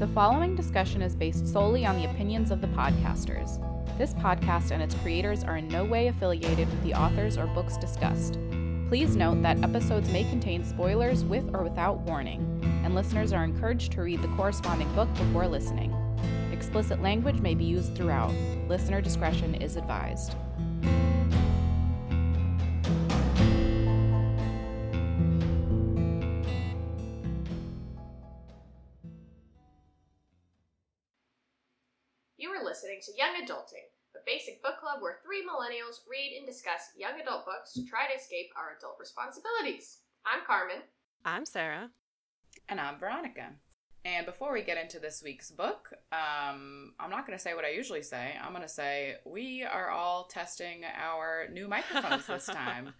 The following discussion is based solely on the opinions of the podcasters. This podcast and its creators are in no way affiliated with the authors or books discussed. Please note that episodes may contain spoilers with or without warning, and listeners are encouraged to read the corresponding book before listening. Explicit language may be used throughout. Listener discretion is advised. Read and discuss young adult books to try to escape our adult responsibilities. I'm Carmen. I'm Sarah. And I'm Veronica. And before we get into this week's book, um, I'm not going to say what I usually say. I'm going to say we are all testing our new microphones this time.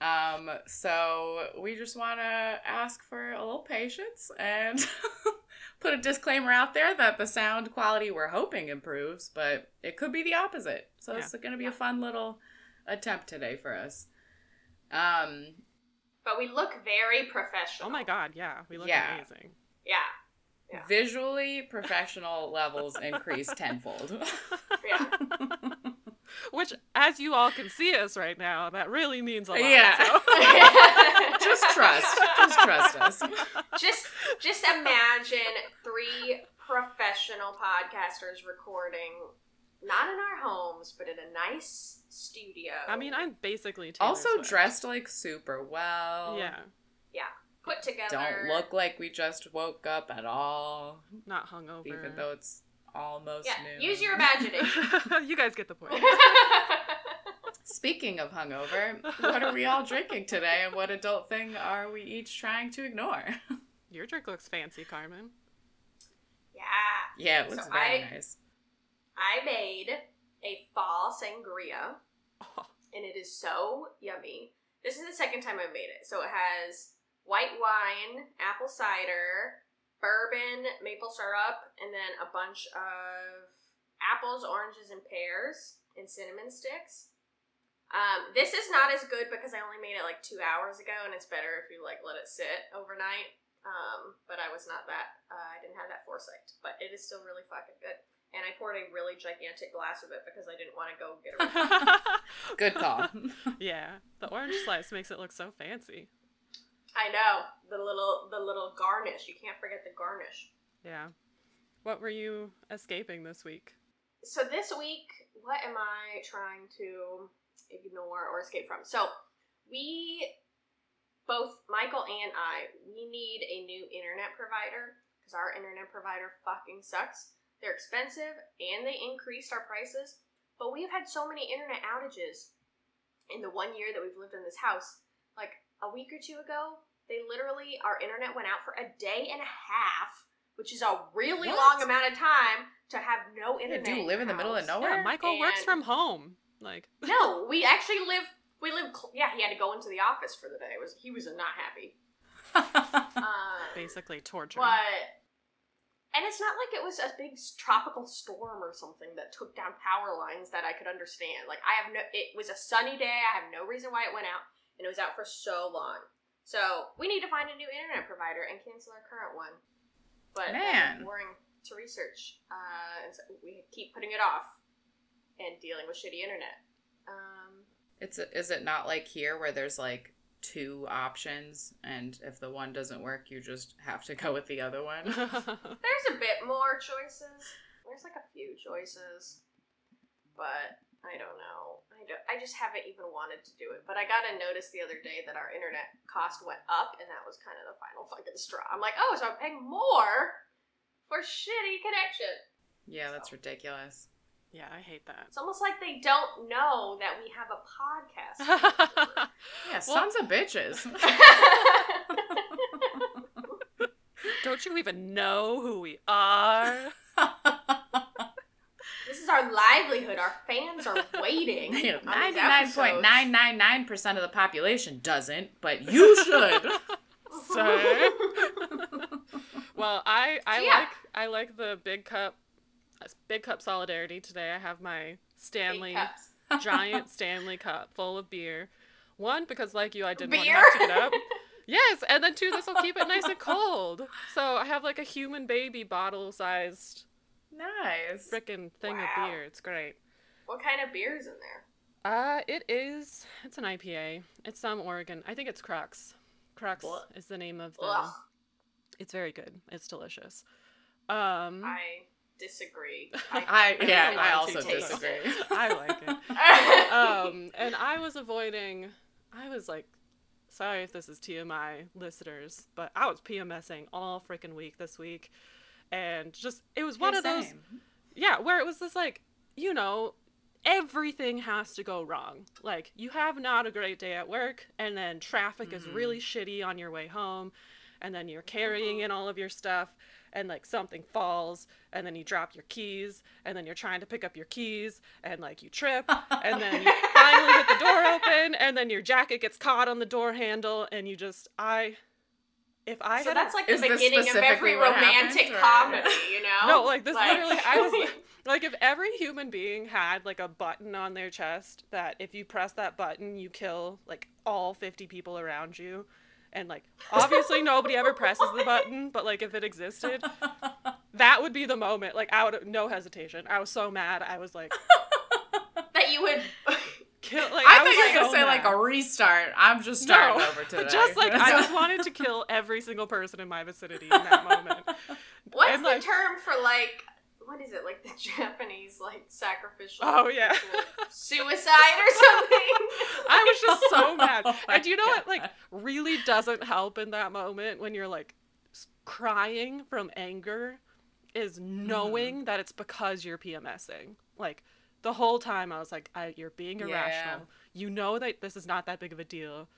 Um, so we just want to ask for a little patience and put a disclaimer out there that the sound quality we're hoping improves, but it could be the opposite. So Yeah. it's going to be a fun little attempt today for us. Um, But we look very professional. Oh my god, yeah, we look Yeah. amazing. Yeah. Yeah. Visually, professional levels increase tenfold. Yeah. Which, as you all can see us right now, that really means a lot. Yeah. so- just trust. Just trust us. just just imagine three professional podcasters recording not in our homes, but in a nice studio. I mean, I'm basically Taylor Also Swift. dressed like super well. Yeah, yeah, put together. Don't look like we just woke up at all, not hungover. even though it's almost Yeah, noon. use your imagination. you guys get the point. Speaking of hungover, what are we all drinking today, and what adult thing are we each trying to ignore? Your drink looks fancy, Carmen. yeah. Yeah, it looks So very I- nice. I made a fall sangria, and it is so yummy. This is the second time I've made it. So it has white wine, apple cider, bourbon, maple syrup, and then a bunch of apples, oranges, and pears, and cinnamon sticks. Um, this is not as good because I only made it like two hours ago, and it's better if you like let it sit overnight. Um, but I was not that. Uh, I didn't have that foresight, but it is still really fucking good. And I poured a really gigantic glass of it because I didn't want to go get a Good call. yeah, the orange slice makes it look so fancy. I know the little the little garnish. You can't forget the garnish. Yeah. What were you escaping this week? So this week, what am I trying to ignore or escape from? So we both Michael and I we need a new internet provider because our internet provider fucking sucks. They're expensive and they increased our prices, but we've had so many internet outages in the one year that we've lived in this house. Like a week or two ago, they literally our internet went out for a day and a half, which is a really What? long amount of time to have no Yeah, internet. do you live in the middle of nowhere? Yeah, Michael works from home. Like, No, we actually live. We live. cl- Yeah, he had to go into the office for the day. It was he was not happy. Um, basically torture. but and it's not like it was a big tropical storm or something that took down power lines that I could understand. Like I have no. It was a sunny day. I have no reason why it went out, and it was out for so long. So we need to find a new internet provider and cancel our current one. But Man. man, boring to research, uh, and so we keep putting it off and dealing with shitty internet. Um, It's is it not like here where there's like two options, and if the one doesn't work, you just have to go with the other one? There's a bit more choices. There's like a few choices, but I don't know. I don't. I just haven't even wanted to do it. But I got a notice the other day that our internet cost went up, and that was kind of the final fucking straw. I'm like, oh, so I'm paying more for shitty connection. yeah, that's ridiculous. yeah, I hate that. It's almost like they don't know that we have a podcast. Yeah, Well- sons of bitches. Don't you even know who we are? This is our livelihood. Our fans are waiting. on these Ninety-nine point episodes. nine nine nine percent of the population doesn't, but you should. Sir. well, I I yeah. like I like the big cup, big cup solidarity today. I have my Stanley giant Stanley cup full of beer. One because like you, I didn't Beer? want to have to get up. Yes, and then two, this will keep it nice and cold. So I have like a human baby bottle sized Nice. frickin' thing Wow. of beer. It's great. What kind of beer is in there? Uh, it is. It's an IPA. It's some Oregon. I think it's Crux. Crux Blah. is the name of the. Ugh, It's very good. It's delicious. Um, I disagree. I yeah, don't I also disagree. I like it. Um, and I was avoiding. I was like, sorry if this is TMI listeners, but I was PMSing all freaking week this week, and just it was one Hey, of those, yeah, where it was this like, you know, everything has to go wrong. Like you have not a great day at work, and then traffic is Mhm. really shitty on your way home, and then you're carrying in all of your stuff. And like something falls, and then you drop your keys, and then you're trying to pick up your keys, and like you trip, and then you finally get the door open and then your jacket gets caught on the door handle and you just i if i so had that's like the beginning of every romantic happened, comedy, you know? no like this literally i was like if every human being had like a button on their chest that if you press that button you kill like all 50 people around you and like obviously nobody ever presses the button but like if it existed that would be the moment like i would no hesitation i was so mad i was like that you would. kill like I, was thought you were gonna so say like a restart. I'm just starting No, over today. Just like I just wanted to kill every single person in my vicinity in that moment. What's And, the like- term for like? What is it like the Japanese like sacrificial? Oh, yeah. suicide or something. I was just so mad. Oh my and you know what? Like, really doesn't help in that moment when you're like crying from anger is Mm-hmm. knowing that it's because you're PMSing. Like, the whole time I was like, I, you're being Yeah. irrational. You know that this is not that big of a deal,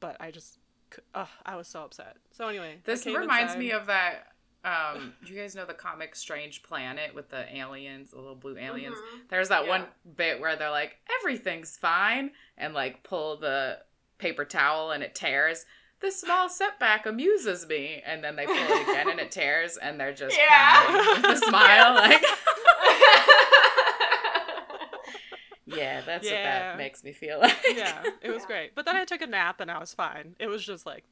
but I just, c- ugh, I was so upset. So anyway, This reminds inside- me of that. Um, do you guys know the comic Strange Planet with the aliens, the little blue aliens? Mhm. There's that Yeah. one bit where they're like, everything's fine, and like pull the paper towel and it tears. This small setback amuses me, and then they pull it again and it tears, and they're just Yeah. crying with a smile, like, yeah, that's what that makes me feel like. yeah, it was Yeah. great. But then I took a nap and I was fine. It was just like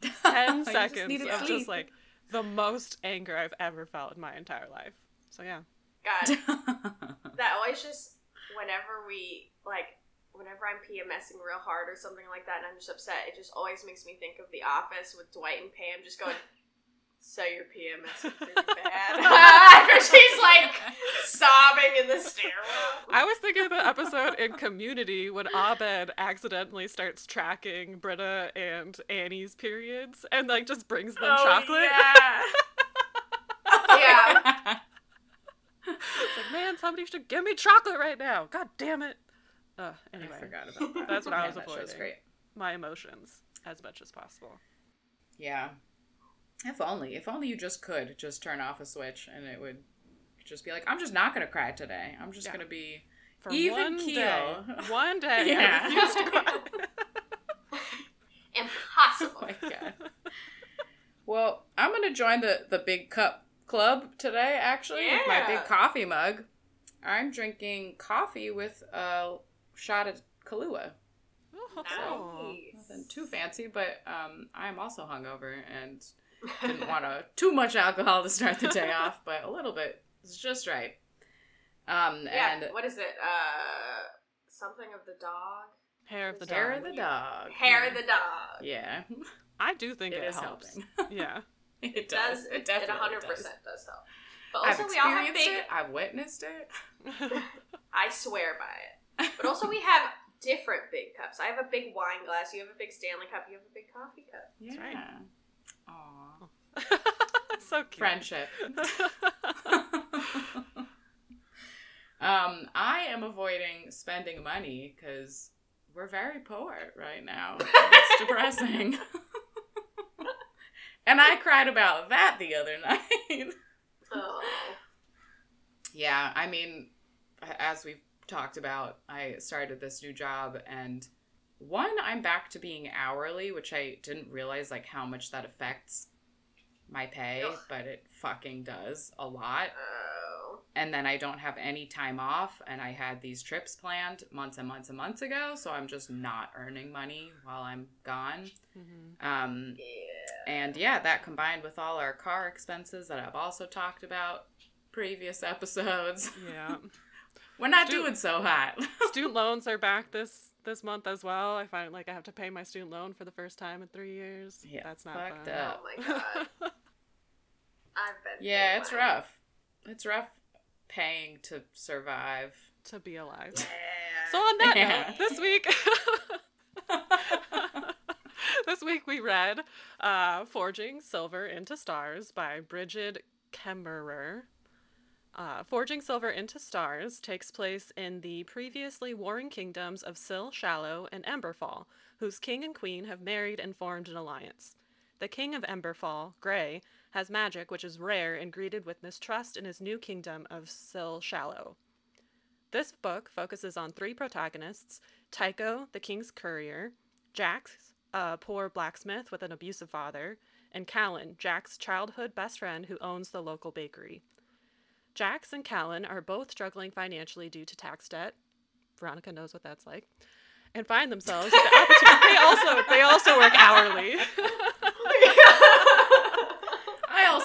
10 seconds needed of sleep. just like the most anger I've ever felt in my entire life. So yeah. God, that always just whenever we like whenever I'm PMSing real hard or something like that and I'm just upset, it just always makes me think of The Office with Dwight and Pam just going, "So you're PMSing pretty bad." After she's like sobbing in the stairwell. I was thinking of the episode in Community when Abed accidentally starts tracking Britta and Annie's periods and like just brings them Oh, chocolate. Yeah. Yeah. It's like, man, somebody should give me chocolate right now. God damn it. Uh, anyway, I forgot about that. That's what I Man, was that avoiding. great. my emotions as much as possible. Yeah. If only. If only you just could just turn off a switch and it would just be like, I'm just not gonna cry today. I'm just Yeah. gonna be For Even one keel. day, one day, Yeah. I refuse to cry. Impossible. Oh my god. well, I'm gonna join the the big cup club today. Actually, with my big coffee mug. I'm drinking coffee with a shot of Kahlua. Oh. Nothing too fancy, but um, I'm also hungover and didn't want to too much alcohol to start the day off, but a little bit is just right. Um, yeah. and what is it? Uh, something of the dog. Hair of the hair dog. of the dog. Hair yeah. of the dog. Yeah, I do think it it, is helps. helping. Yeah. it, does. It does. does. It It definitely 100% does help. But I've also, we all have experienced big. it. I've witnessed it. I swear by it. But also, we have different big cups. I have a big wine glass. You have a big Stanley cup. You have a big coffee cup. yeah. right. So cute. Friendship. um, I am avoiding spending money because we're very poor right now. It's depressing. and I cried about that the other night. Oh. yeah, I mean, as we've talked about, I started this new job and one, I'm back to being hourly, which I didn't realize like how much that affects my pay, Ugh. but it fucking does a lot. Oh. and then I don't have any time off, and I had these trips planned months and months and months ago, so I'm just not earning money while I'm gone. Mm-hmm. Um, Yeah. and yeah, that combined with all our car expenses that I've also talked about previous episodes, Yeah. we're not Dude. doing so hot. student loans are back this this month as well. I find like I have to pay my student loan for the first time in three years. Yeah, that's not fucked fun. up. Oh my god. I've been. yeah, it's mine. rough. It's rough paying to survive. to be alive. Yeah. So on that Yeah. note, this week this week we read uh, Forging Silver into Stars by Brigid Kemmerer. Uh, Forging Silver into Stars takes place in the previously warring kingdoms of Syhl Shallow and Emberfall, whose king and queen have married and formed an alliance. The king of Emberfall, Grey, has magic which is rare and greeted with mistrust in his new kingdom of Syhl Shallow. This book focuses on three protagonists Tycho, the king's courier, Jax, a poor blacksmith with an abusive father, and Callyn, Jax's childhood best friend who owns the local bakery. Jax and Callyn are both struggling financially due to tax debt. Veronica knows what that's like. And find themselves the opportunity. they also they also work hourly.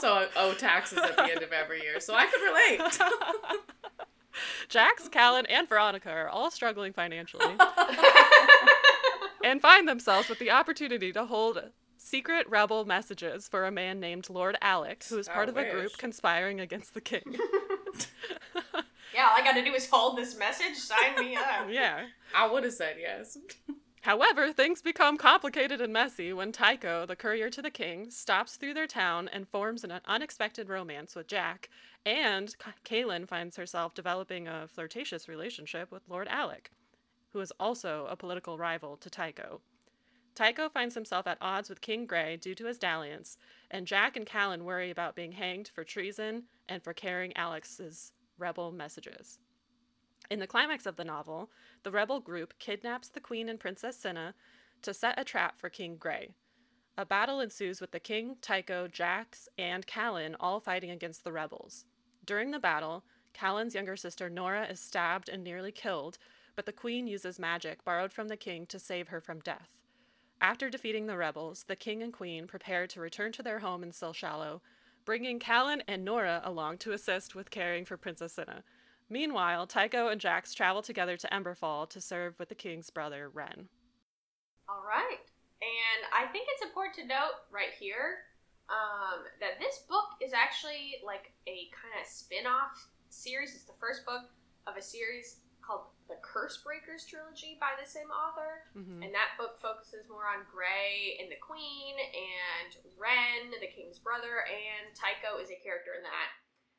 I also owe taxes at the end of every year, so I could relate. Jax, Callyn, and Veronica are all struggling financially. and find themselves with the opportunity to hold secret rebel messages for a man named Lord Alek, who is I part of a group conspiring against the king. yeah, all I gotta do is hold this message. Sign me up. yeah. I would have said yes. However, things become complicated and messy when Tycho, the courier to the king, stops through their town and forms an unexpected romance with Jax, and Callyn finds herself developing a flirtatious relationship with Lord Alek, who is also a political rival to Tycho. Tycho finds himself at odds with King Grey due to his dalliance, and Jax and Callyn worry about being hanged for treason and for carrying Alek's rebel messages. In the climax of the novel, the rebel group kidnaps the queen and Princess Sinna to set a trap for King Grey. A battle ensues with the king, Tycho, Jax, and Callyn all fighting against the rebels. During the battle, Callyn's younger sister Nora is stabbed and nearly killed, but the queen uses magic borrowed from the king to save her from death. After defeating the rebels, the king and queen prepare to return to their home in Syhl Shallow, bringing Callyn and Nora along to assist with caring for Princess Sinna. Meanwhile, Tycho and Jax travel together to Emberfall to serve with the king's brother, Rhen. All right. And I think it's important to note right here um, that this book is actually like a kind of spin off series. It's the first book of a series called the Cursebreakers trilogy by the same author. Mhm. And that book focuses more on Grey and the Queen, and Rhen, the King's brother, and Tycho is a character in that.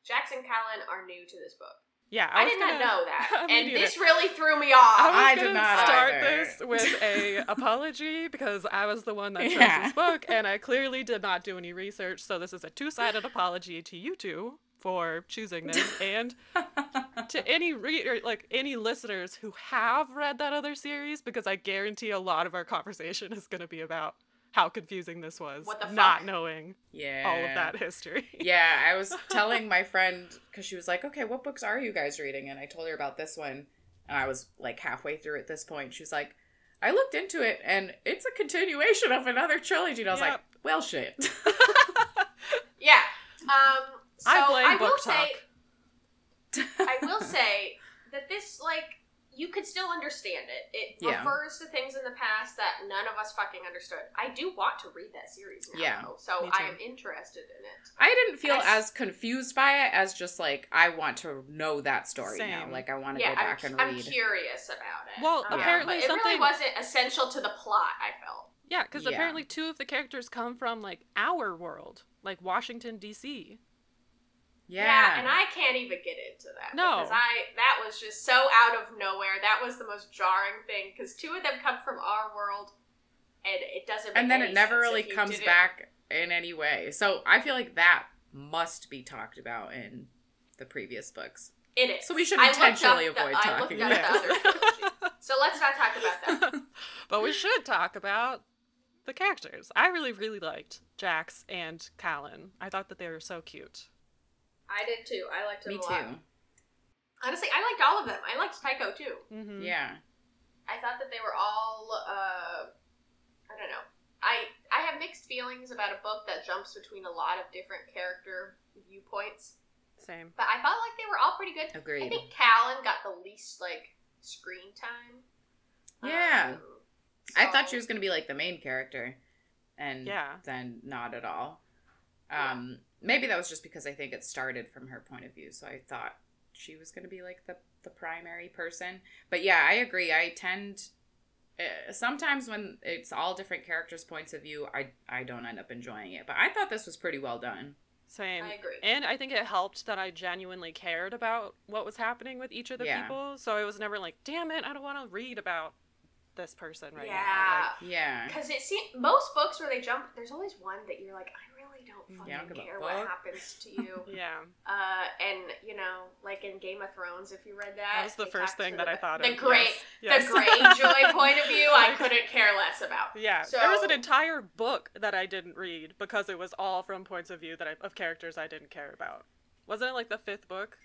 Jax and Callyn are new to this book. Yeah, I, was did not gonna- know that. And neither. this really threw me off. I was I did not start either. this with a apology because I was the one that chose Yeah. this book, and I clearly did not do any research. So this is a two-sided apology to you two for choosing this, and to any reader, like any listeners who have read that other series, because I guarantee a lot of our conversation is going to be about how confusing this was, What the not knowing yeah. all of that history. Yeah, I was telling my friend because she was like, "Okay, what books are you guys reading?" And I told her about this one, and I was like halfway through at this point. She was like, "I looked into it, and it's a continuation of another trilogy." And I was like, "Well, shit." Yeah. Um. So I blame will book say, I will say that this like you could still understand it. It Yeah. refers to things in the past that none of us fucking understood. I do want to read that series now, Yeah, though, so I am interested in it. I didn't feel And I s- as confused by it as just like I want to know that story now. Like I want to Yeah, go back I'm, and I'm curious about it. Well, Um, apparently but it really something- wasn't essential to the plot. I felt. Yeah, because Yeah. apparently two of the characters come from like our world, like Washington D.C. yeah. and I can't even get into that. No. because I that was just so out of nowhere. That was the most jarring thing because two of them come from our world, and it doesn't. And then it never really comes back in any way. So I feel like that must be talked about in the previous books. It is. So we should intentionally the- avoid I talking about the trilogy. So let's not talk about that. but we should talk about the characters. I really, really liked Jax and Callyn. I thought that they were so cute. I did too. I liked it Me a lot. too. Honestly, I liked all of them. I liked Tycho too. Mm-hmm. Yeah. I thought that they were all uh I don't know. I I have mixed feelings about a book that jumps between a lot of different character viewpoints, Same. but I felt like they were all pretty good. Agreed. I think Callyn got the least like screen time. Yeah. Um, I thought she was gonna be like the main character, and Yeah. then not at all. Um, maybe that was just because I think it started from her point of view, so I thought she was gonna be like the the primary person. But yeah, I agree. I tend uh, sometimes when it's all different characters' points of view, I I don't end up enjoying it. But I thought this was pretty well done. Same. I agree. And I think it helped that I genuinely cared about what was happening with each of the Yeah. people. So I was never like, damn it, I don't want to read about this person right yeah. now. Yeah. Because it seems most books where they jump, there's always one that you're like, I really don't fucking Yeah, don't care what happens to you. Yeah. uh, and you know, like in Game of Thrones, if you read that, That was the first thing to that I thought the of. The great, Yes. the Greyjoy point of view, I couldn't care less about. Yeah, So, there was an entire book that I didn't read because it was all from points of view that I, of characters I didn't care about. Wasn't it like the fifth book?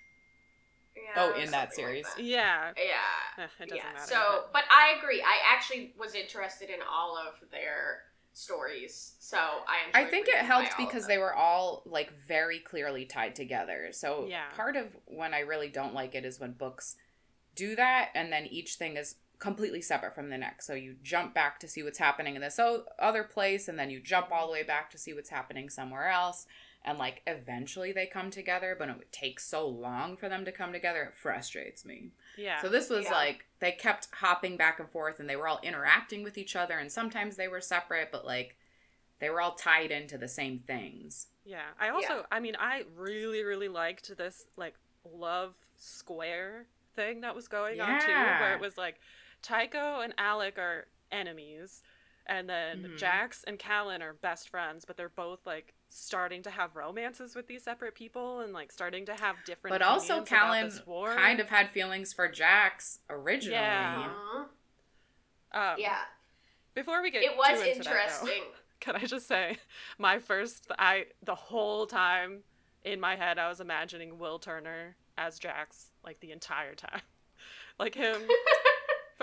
Yeah, Oh, in that something like series. that. Yeah. Yeah. Eh, it doesn't yeah. matter. So, but I agree. I actually was interested in all of their stories, so I. I think it helped by all of because they were all like very clearly tied together. So Yeah. part of when I really don't like it is when books do that and then each thing is completely separate from the next. So you jump back to see what's happening in this o- other place and then you jump all the way back to see what's happening somewhere else and like eventually they come together, but it takes so long for them to come together. It frustrates me. Yeah. So this was Yeah. like they kept hopping back and forth and they were all interacting with each other and sometimes they were separate, but like they were all tied into the same things. Yeah. I also, I mean, I really, really liked this like love square thing that was going on too, where it was like Tycho and Alec are enemies, and then Mhm. Jax and Callyn are best friends, but they're both like starting to have romances with these separate people and like starting to have different. But also opinions Callyn kind of had feelings for Jax originally. Yeah. Um, Yeah, Before we get it was too into that, though, interesting. can I just say, my first, I the whole time in my head, I was imagining Will Turner as Jax like the entire time, like him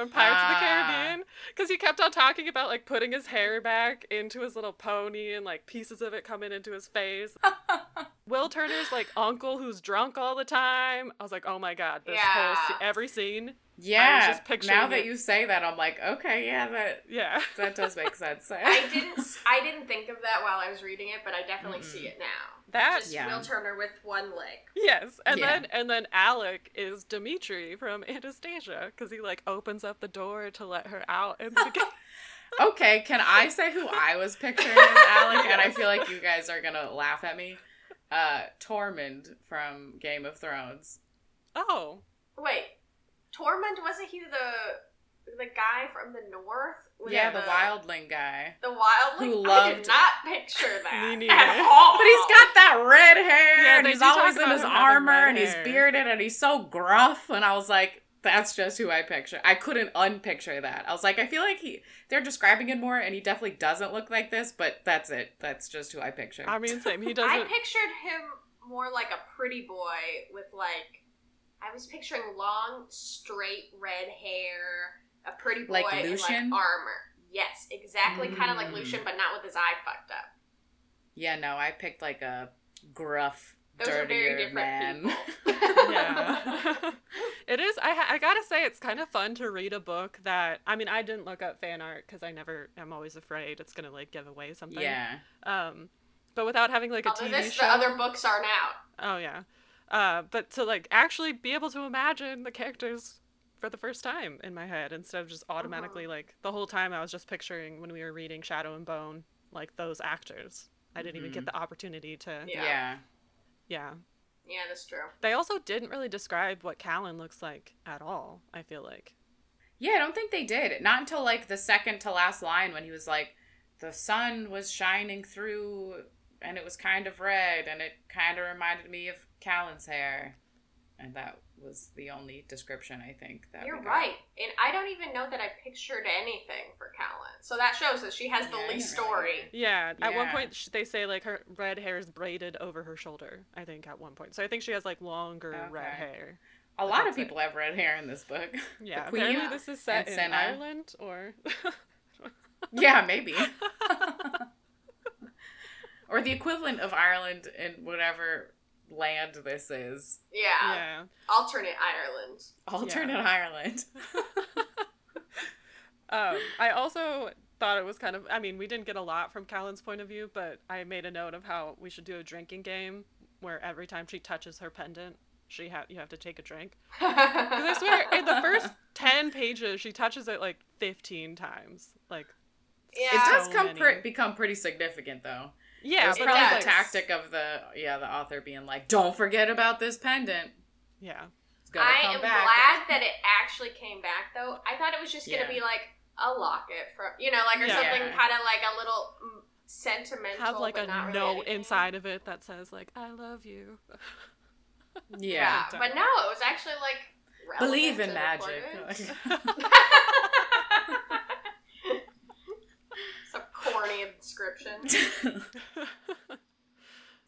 from Pirates of the Ah. Caribbean, because he kept on talking about like putting his hair back into his little pony and like pieces of it coming into his face. Will Turner's like uncle who's drunk all the time. I was like, oh my god, this whole Yeah. se- every scene, yeah. just picturing now that it. you say that, I'm like, okay, yeah, that yeah. that does make sense. I didn't. I didn't think of that while I was reading it, but I definitely see Mm-mm. it now. That Just Yeah. Will Turner with one leg. Yes, and Yeah. then and then Alek is Dimitri from Anastasia because he like opens up the door to let her out in the okay, can I say who I was picturing as Alek? And I feel like you guys are gonna laugh at me. Uh, Tormund from Game of Thrones. oh, Wait, Tormund wasn't he the the guy from the north? with yeah, the, wildling guy. The wildling. who I loved- did not picture that. Me neither. At all. But he's got that red hair, Yeah, and he's always in his armor, and he's bearded, and he's so gruff. And I was like, that's just who I picture. I couldn't unpicture that. I was like, I feel like he they're describing it more, and he definitely doesn't look like this, but that's it. That's just who I picture. I mean, same. He doesn't. I pictured him more like a pretty boy with like. I was picturing long, straight red hair, a pretty boy Like in like armor. Yes, exactly, kind of like Mm. Lucian, but not with his eye fucked up. yeah, no, I picked like a gruff, Those are dirtier very different man. yeah. it is. I, ha- I gotta say, it's kind of fun to read a book that. I mean, I didn't look up fan art because I never. I'm always afraid it's gonna like give away something. yeah. Um, but without having like a Although TV this, show. the other books aren't out. Oh yeah. Uh, but to like actually be able to imagine the characters for the first time in my head instead of just automatically like the whole time I was just picturing when we were reading Shadow and Bone like those actors. I didn't even get the opportunity to Yeah. Yeah. yeah. Yeah, that's true. They also didn't really describe what Callyn looks like at all, I feel like. Yeah, I don't think they did. Not until like the second to last line when he was like, the sun was shining through and it was kind of red and it kind of reminded me of Callyn's hair. And that was the only description I think that You're right. And I don't even know that I pictured anything for Callyn. So that shows that she has the Yeah, least didn't really story. either. Yeah, at one point they say like her red hair is braided over her shoulder, I think at one point. So I think she has like longer red hair. A lot of That's it. people have red hair in this book. Yeah, Queen apparently this is set in Senna. Ireland or yeah, maybe. or the equivalent of Ireland in whatever land this is. Yeah. yeah. Alternate Ireland. Alternate Yeah. Ireland. Um, I also thought it was kind of. I mean, we didn't get a lot from Callyn's point of view, but I made a note of how we should do a drinking game where every time she touches her pendant, she ha- you have to take a drink. Because I swear, in the first ten pages, she touches it like fifteen times. Like, yeah. It does So come many. pre- become pretty significant though. Yeah, it's but probably just, the tactic of the yeah the author being like, don't forget about this pendant. Yeah, It's gonna I come am back. glad that it actually came back, though. I thought it was just gonna Yeah. be like a locket from, you know, like or Yeah. something kind of like a little mm, sentimental. have like but a not really note anything. inside of it that says like "I love you." Yeah, Yeah. but no, it was actually like Believe in magic. corny inscription.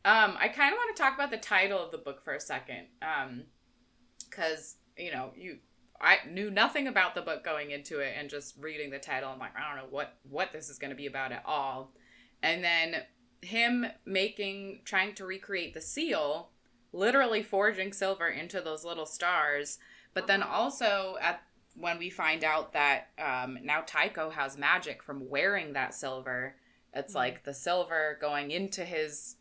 Um, I kind of want to talk about the title of the book for a second, because you know you I knew nothing about the book going into it, and just reading the title, I'm like, I don't know what what this is going to be about at all. And then him making, trying to recreate the seal, literally forging silver into those little stars, but then Mhm. also at when we find out that um, now Tycho has magic from wearing that silver. It's Mhm. like the silver going into his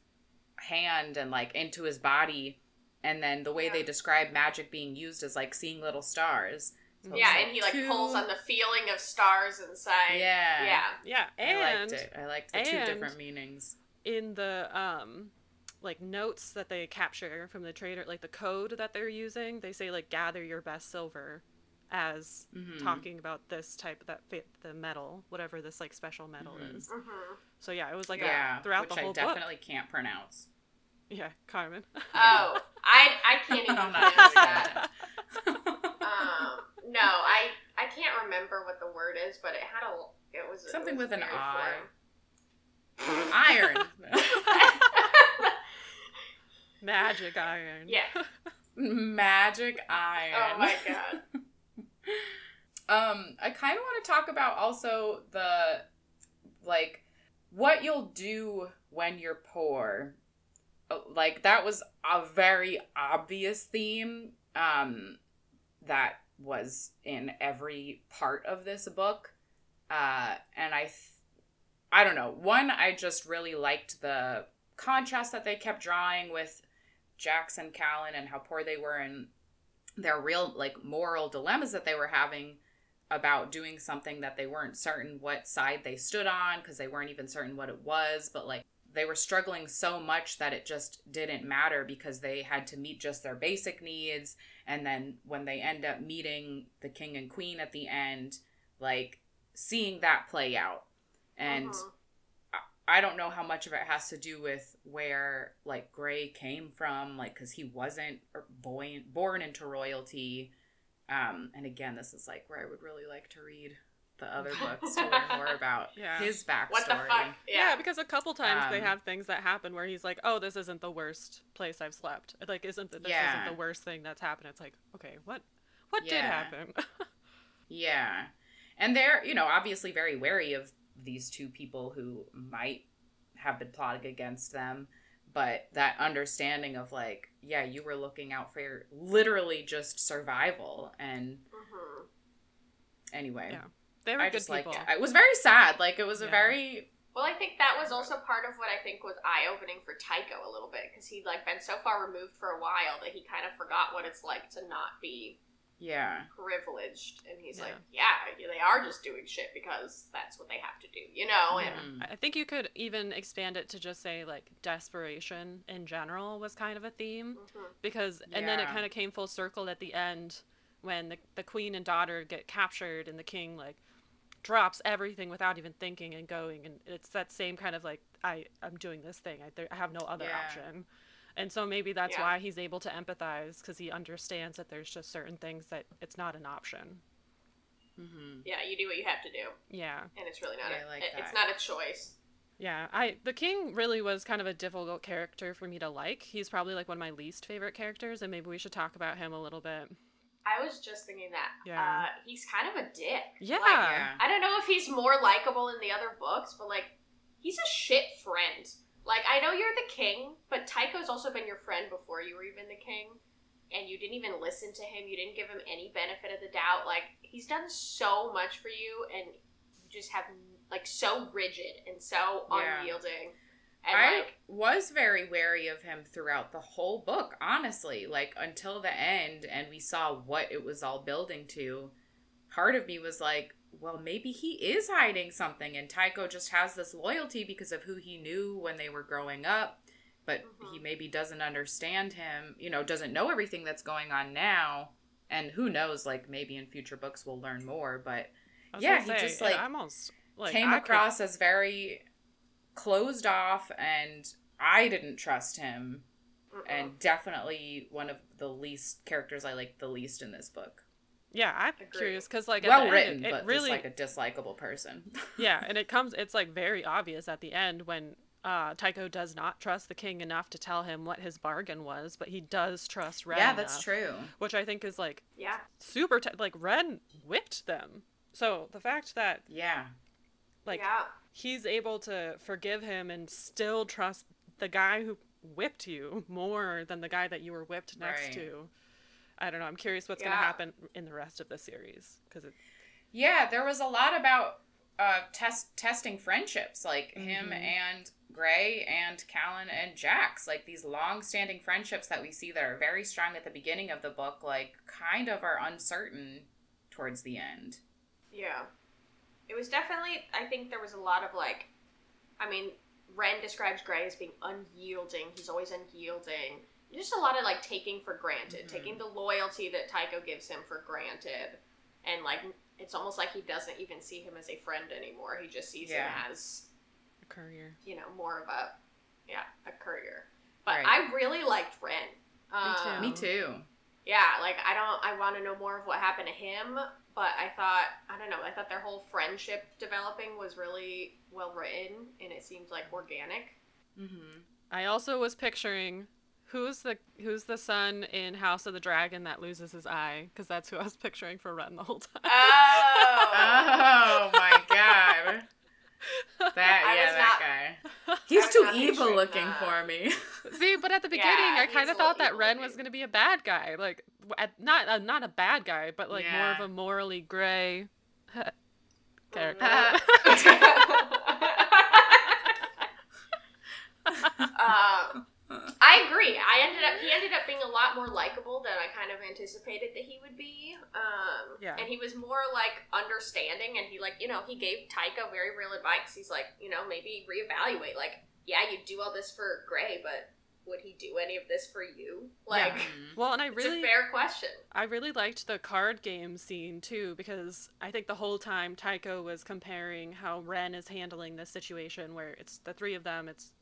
hand and like into his body and then the way Yeah. they describe magic being used is like seeing little stars So yeah, it's and he like two- pulls on the feeling of stars inside. yeah Yeah. yeah, i and liked it i liked the two different meanings in the um like notes that they capture from the trader like the code that they're using they say like gather your best silver as Mhm. talking about this type that fit the metal whatever this like special metal Mhm. is hmm so yeah it was like yeah a, throughout the whole i definitely can't pronounce yeah carmen Oh, I I can't even I'm pronounce that. Um, no, I I can't remember what the word is, but it had a it was it Something was with an very I. iron magic iron Yeah. magic iron oh my god. Um, I kind of want to talk about also the like what you'll do when you're poor. Uh, Like that was a very obvious theme um that was in every part of this book. Uh and I th- I don't know. One I just really liked the contrast that they kept drawing with Jax and Callyn and how poor they were and their real like moral dilemmas that they were having about doing something that they weren't certain what side they stood on because they weren't even certain what it was but like they were struggling so much that it just didn't matter because they had to meet just their basic needs and then when they end up meeting the king and queen at the end like seeing that play out and Mhm. I don't know how much of it has to do with where like Grey came from, like because he wasn't born born into royalty. Um, and again, this is like where I would really like to read the other books to learn more about Yeah. his backstory. what the fuck? yeah. Yeah. because a couple times they Um, have things that happen where he's like oh this isn't the worst place i've slept It, like isn't th- this Yeah. isn't the worst thing that's happened it's like okay what what did happen Yeah. And they're, you know, obviously very wary of these two people who might have been plotting against them. But that understanding of, like, yeah, you were looking out for your literally just survival. And Mhm. anyway, Yeah. they were I good just like people it. It was very sad. Like, it was a very, Well, I think that was also part of what I think was eye opening for Tycho a little bit because he'd like been so far removed for a while that he kind of forgot what it's like to not be yeah. privileged, and he's Yeah. like, yeah, they are just doing shit because that's what they have to do, you know. And Mhm. I think you could even expand it to just say like desperation in general was kind of a theme Mhm. because and then it kind of came full circle at the end when the, the queen and daughter get captured and the king like drops everything without even thinking and going and it's that same kind of like I I'm doing this thing I, there, I have no other Yeah. option and so maybe that's Yeah. why he's able to empathize because he understands that there's just certain things that it's not an option hmm yeah, you do what you have to do, yeah and it's really not. Yeah, a, I like It's not a choice. Yeah, I the king really was kind of a difficult character for me to like. He's probably like one of my least favorite characters, and maybe we should talk about him a little bit. I was just thinking that. Yeah. Uh, he's kind of a dick. Yeah. Like, Yeah. I don't know if he's more likable in the other books, but like, he's a shit friend. Like, I know you're the king, but Tycho's also been your friend before you were even the king, and you didn't even listen to him. You didn't give him any benefit of the doubt. Like, he's done so much for you, and you just have like so rigid and so Yeah. unyielding. And I like, was very wary of him throughout the whole book, honestly. Like until the end, and we saw what it was all building to. Part of me was like, well, maybe he is hiding something, and Tycho just has this loyalty because of who he knew when they were growing up, but Mhm. he maybe doesn't understand him, you know, doesn't know everything that's going on now. And who knows, like maybe in future books we'll learn more, but Yeah, he say, just, like, almost like came I could- across as very closed off and I didn't trust him mm-mm. and definitely one of the least characters I like the least in this book. Yeah, I'm Agreed. curious because like at the well end, written, it, it but really just like a dislikable person. yeah, and it comes it's like very obvious at the end when uh, Tycho does not trust the king enough to tell him what his bargain was, but he does trust Rhen. yeah, that's enough, true. Which I think is like yeah, super t- like Rhen whipped them. So the fact that Yeah. like yeah. he's able to forgive him and still trust the guy who whipped you more than the guy that you were whipped next Right. to. I don't know. I'm curious what's going to happen in the rest of the series because it Yeah, there was a lot about uh test testing friendships, like him Mhm. and Grey and Callyn and Jax, like these long-standing friendships that we see that are very strong at the beginning of the book, like kind of are uncertain towards the end. Yeah. It was definitely, I think there was a lot of like, I mean, Rhen describes Grey as being unyielding. He's always unyielding. Just a lot of like taking for granted, Mhm. taking the loyalty that Tycho gives him for granted. And like, it's almost like he doesn't even see him as a friend anymore. He just sees Yeah. him as, a courier. you know, more of a, yeah, a courier. But Right. I really liked Rhen. Um, Me too. yeah, like I don't I want to know more of what happened to him, but I thought I don't know, I thought their whole friendship developing was really well written and it seemed like organic. Mm-hmm. I also was picturing who's the who's the son in House of the Dragon that loses his eye because that's who I was picturing for Rhen the whole time. Oh. Oh my god. That yeah, that not- guy. He's too evil looking that. for me. See, but at the beginning, Yeah, I kind of thought that Rhen evil was going to be a bad guy, like at, not uh, not a bad guy, but like more of a morally gray character. um, I agree. I ended up he ended up being a lot more likable than I kind of anticipated that he would be. Um, Yeah. and he was more like understanding, and he like you know he gave Tycho very real advice. He's like you know maybe reevaluate. Like yeah, you do all this for Grey, but would he do any of this for you? Like Mhm. well, and I it's really a fair question. I really liked the card game scene too because I think the whole time Tycho was comparing how Rhen is handling this situation where it's the three of them, it's the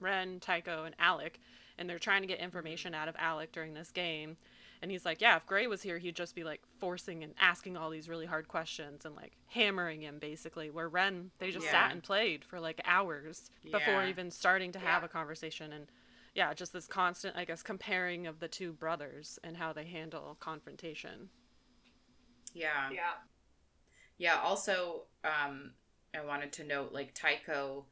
Rhen, Tycho, and Alek, and they're trying to get information out of Alek during this game. And he's like, Yeah, if Grey was here, he'd just be like forcing and asking all these really hard questions and like hammering him basically. Where Rhen, they just Yeah. sat and played for like hours before even starting to have Yeah. a conversation. And yeah, just this constant, I guess, comparing of the two brothers and how they handle confrontation. Yeah. Yeah. Yeah, also, um, I wanted to note like Tycho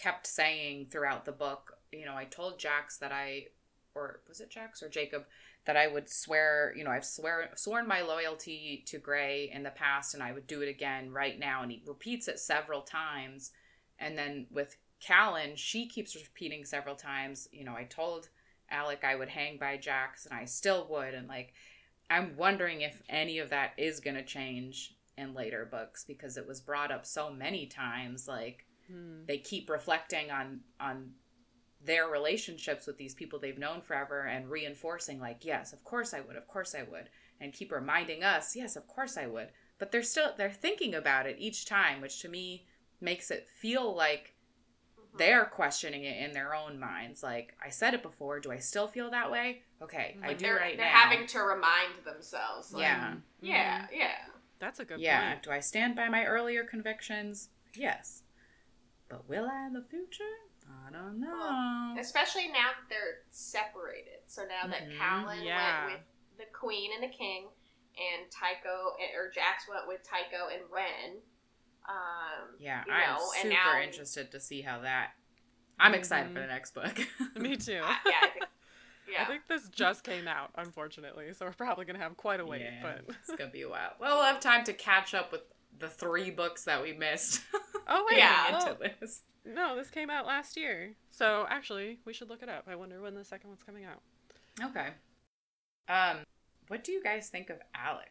kept saying throughout the book, you know, I told Jax that I or was it Jax or Jacob that I would swear, you know, I've swear sworn my loyalty to Grey in the past and I would do it again right now and he repeats it several times. And then with Callyn, she keeps repeating several times, you know, I told Alek I would hang by Jax and I still would and like I'm wondering if any of that is going to change in later books because it was brought up so many times like Hmm. they keep reflecting on on their relationships with these people they've known forever and reinforcing like yes of course i would of course i would and keep reminding us yes of course i would but they're still they're thinking about it each time which to me makes it feel like Mhm. they're questioning it in their own minds like i said it before do i still feel that way okay i do they're, right they're now having to remind themselves. Like, yeah Yeah. Yeah. That's a good yeah point. do i stand by my earlier convictions yes But will I in the future? I don't know. Especially now that they're separated. So now that Mhm, Callyn yeah. went with the queen and the king, and Tycho or Jax went with Tycho and Rhen. Um, Yeah, you I'm know, super and now- interested to see how that. I'm excited Mhm. for the next book. Me too. I- yeah, I think. Yeah. I think this just came out, unfortunately, so we're probably gonna have quite a wait. Yeah, But it's gonna be a while. Well, we'll have time to catch up with the three books that we missed. oh wait, Yeah. well, into this. no, this came out last year. So actually, we should look it up. I wonder when the second one's coming out. Okay. Um, what do you guys think of Alek?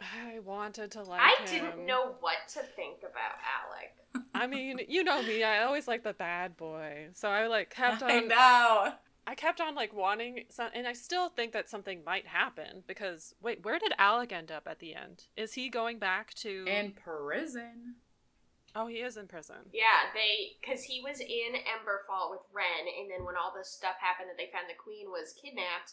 I wanted to like. I him. didn't know what to think about Alek. I mean, you know me. I always like the bad boy, so I like kept on. I on. know. I kept on like wanting some, and I still think that something might happen because wait, where did Alek end up at the end? Is he going back to? In prison. oh, he is in prison. Yeah, they because he was in Emberfall with Rhen, and then when all this stuff happened that they found the queen was kidnapped,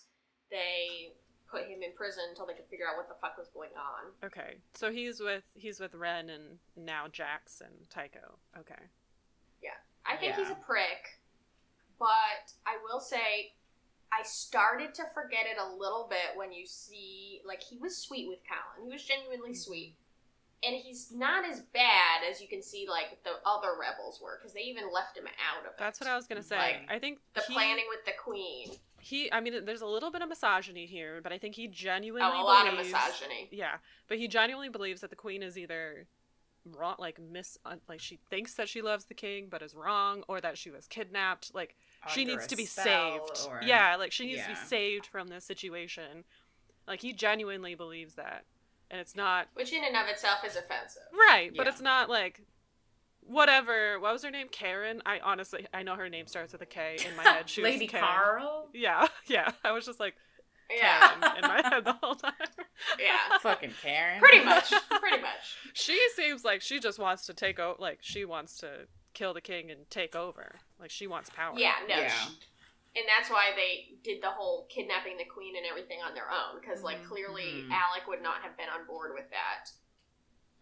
they put him in prison until they could figure out what the fuck was going on. Okay, so he's with he's with Rhen and now Jax and Tycho. Okay. Yeah, I think he's a prick, but I will say I started to forget it a little bit when you see like he was sweet with Callyn. He was genuinely Mm-hmm. sweet. And he's not as bad as you can see like the other rebels were because they even left him out of it. That's what I was gonna say. Like, I think the he, planning with the queen. He, I mean, there's a little bit of misogyny here, but I think he genuinely Oh, a lot of misogyny. Yeah, but he genuinely believes that the queen is either wrong, like miss, like she thinks that she loves the king but is wrong, or that she was kidnapped. Like she needs to be saved. or- Yeah, like she needs to be saved from this situation. Like he genuinely believes that, and it's not Which in and of itself is offensive. right, but Yeah. it's not like whatever. What was her name? Karen. I honestly, I know her name starts with a K in my head. She was Lady Karen. Carl. Yeah, yeah. I was just like Yeah. Karen in my head the whole time. Yeah. Fucking Karen. Pretty much. Pretty much. She seems like she just wants to take over. Like she wants to kill the king and take over. Like she wants power. Yeah, no. Yeah. sh- And that's why they did the whole kidnapping the queen and everything on their own. Because, like, Mhm. clearly Mhm. Alek would not have been on board with that.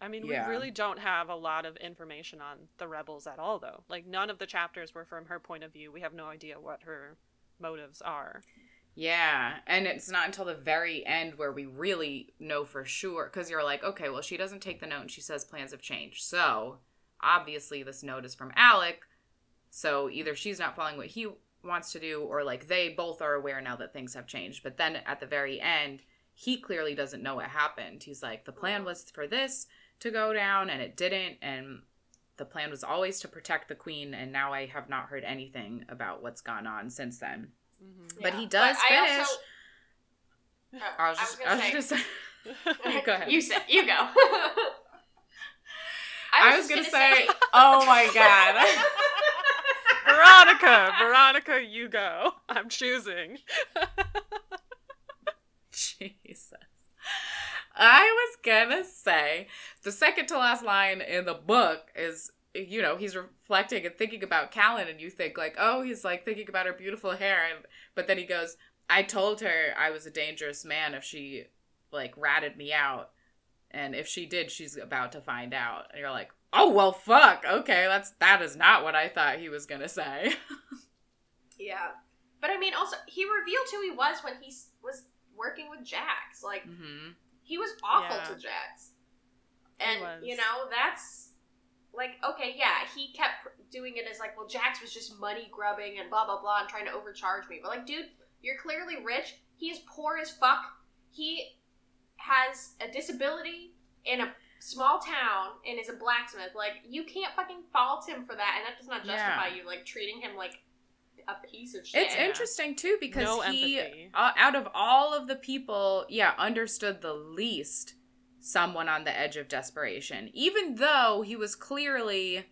I mean, Yeah. we really don't have a lot of information on the rebels at all, though. Like none of the chapters were from her point of view. We have no idea what her motives are. Yeah, and it's not until the very end where we really know for sure because you're like, okay, well, she doesn't take the note and she says plans have changed. So obviously, this note is from Alek. So either she's not following what he wants to do, or like they both are aware now that things have changed. But then at the very end, he clearly doesn't know what happened. He's like, the plan was for this to go down and it didn't. And the plan was always to protect the queen. And now I have not heard anything about what's gone on since then. Mm-hmm. But Yeah. he does I finish. also- Oh, I was just, I was say- just gonna say. Go ahead. You say, you go. I was, gonna, say, oh my god. Veronica, Veronica, you go. I'm choosing. Jesus. I was gonna say the second to last line in the book is you know he's reflecting and thinking about Callyn and you think like oh he's like thinking about her beautiful hair and but then he goes I told her I was a dangerous man if she like ratted me out and if she did she's about to find out and you're like oh well fuck okay that's that is not what I thought he was gonna say yeah. But I mean, also, he revealed who he was when he was working with Jax. Like, hmm he was awful Yeah. to Jax. And, you know, that's. Like, okay, yeah, he kept doing it as like, well, Jax was just money grubbing and blah, blah, blah, and trying to overcharge me. But, like, dude, you're clearly rich. He is poor as fuck. He has a disability in a small town and is a blacksmith. Like, you can't fucking fault him for that, and that does not justify Yeah. you, like, treating him like a piece of shit. It's interesting too because No he, uh, out of all of the people, yeah, understood the least someone on the edge of desperation, even though he was clearly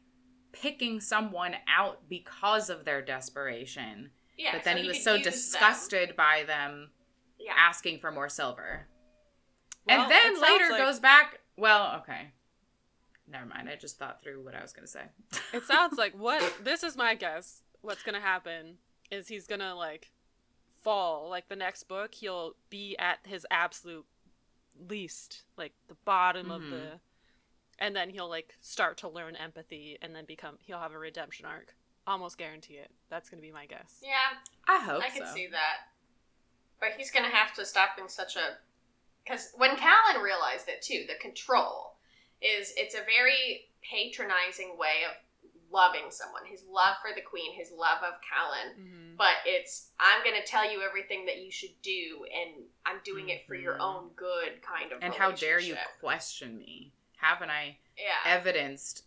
picking someone out because of their desperation. yeah, but then so he was so use them. disgusted by them Yeah. asking for more silver. Well, and then later like- goes back, well, okay. Never mind. I just thought through what I was going to say. It sounds like what this is my guess. What's gonna happen is he's gonna like fall. Like the next book, he'll be at his absolute least, like the bottom of Mhm. the and then he'll like start to learn empathy and then become he'll have a redemption arc. Almost guarantee it. That's gonna be my guess. Yeah, I hope I can see that. But he's gonna have to stop being such a. Because when Callyn realized it too, the control is it's a very patronizing way of loving someone. His love for the queen, his love of Callyn, Mm-hmm. but it's I'm gonna tell you everything that you should do, and I'm doing it for your Mhm. own good, kind of. And how dare you question me? Haven't I Yeah, evidenced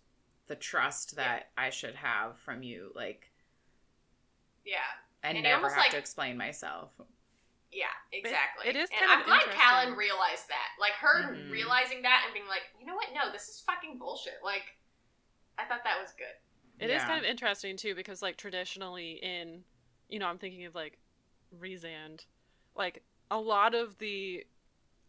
the trust that I should have from you? Like, yeah, and, And never have like- to explain myself. Yeah, exactly. it is and kind I'm of glad interesting. Callyn realized that. Like her Mhm. realizing that and being like, you know what? No, this is fucking bullshit. Like, I thought that was good. It is Yeah. kind of interesting too because like traditionally in you know, I'm thinking of like Rhysand, like a lot of the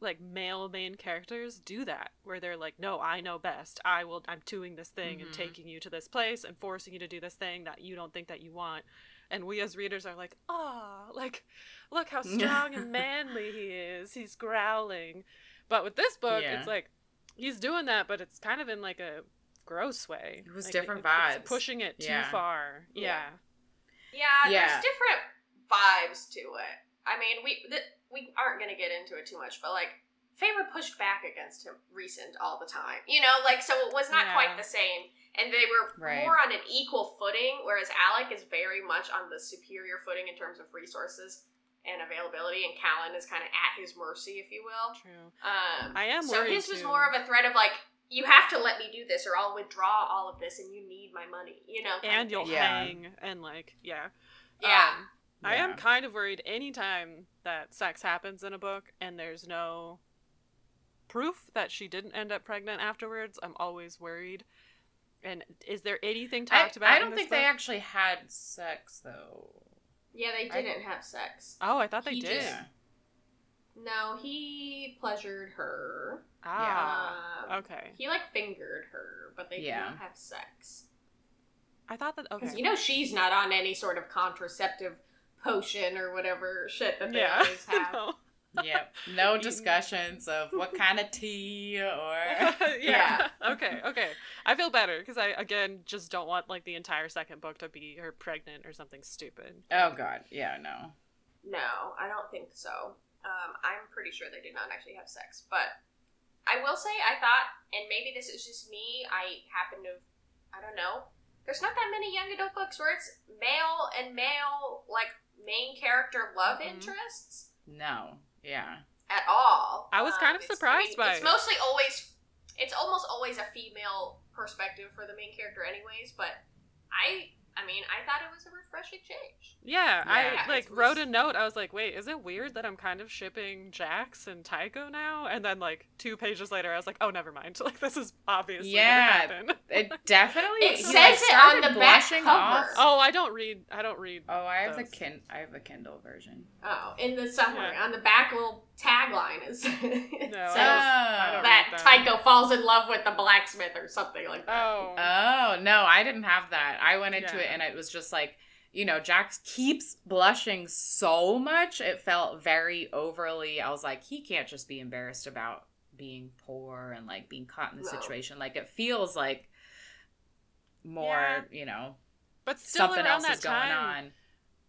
like male main characters do that where they're like, No, I know best. I will I'm doing this thing and Mhm. taking you to this place and forcing you to do this thing that you don't think that you want. And we as readers are like, ah, like look how strong and manly he is. He's growling. But with this book, Yeah. it's like he's doing that, but it's kind of in like a gross way. It was Like, different it's vibes. pushing it too Yeah. far. Yeah. Yeah. Yeah, Yeah. there's different vibes to it. I mean, we th- we aren't gonna get into it too much, but like Feyre pushed back against him recent all the time. You know, like so it was not Yeah. quite the same, and they were Right. more on an equal footing. Whereas Alek is very much on the superior footing in terms of resources and availability, and Callyn is kind of at his mercy, if you will. True. Um, I am so worried his was more of a threat of like, you have to let me do this, or I'll withdraw all of this, and you need my money. You know, And you'll thing. Yeah. hang and like yeah. yeah. Um, I am kind of worried anytime that sex happens in a book and there's no proof that she didn't end up pregnant afterwards. I'm always worried. And is there anything I, talked about? I don't this think they actually had sex though. Yeah, they didn't have sex. Oh, I thought they He did. just- No, he pleasured her. Ah, Um, okay. He like fingered her, but they Yeah. did not have sex. I thought that. Because Okay. you know she's not on any sort of contraceptive potion or whatever shit that they yeah. always have. No. Yep. No discussions of what kind of tea or. yeah. okay. Okay. I feel better because I again just don't want like the entire second book to be her pregnant or something stupid. Oh god. Yeah. No. No, I don't think so. Um, I'm pretty sure they did not actually have sex, but I will say I thought, and maybe this is just me. I happen to, I don't know. There's not that many young adult books where it's male and male like main character love Mhm. interests No. Yeah. at all. I was kind of surprised I mean, by It's it. mostly always, it's almost always a female perspective for the main character, anyways. But I, I mean, I thought it was a refreshing change. Yeah, Yeah, I like was- wrote a note. I was like, "Wait, is it weird that I'm kind of shipping Jax and Tycho now?" And then like two pages later, I was like, "Oh, never mind. Like this is obviously Yeah. gonna happen." It definitely. It says like, it on the back blushing cover. off- oh, I don't read. I don't read. Oh, I have the Those. kin. I have a Kindle version. Oh, in the summary, Yeah. on the back little tagline is it No, I says I don't that read. Tycho falls in love with the blacksmith or something like that. Oh, Oh no, I didn't have that. I went into it and it was just like, you know, Jax keeps blushing so much. It felt very overly. I was like, he can't just be embarrassed about being poor and like being caught in the No. situation. Like it feels like more, Yeah. you know, but still something around else that is going on.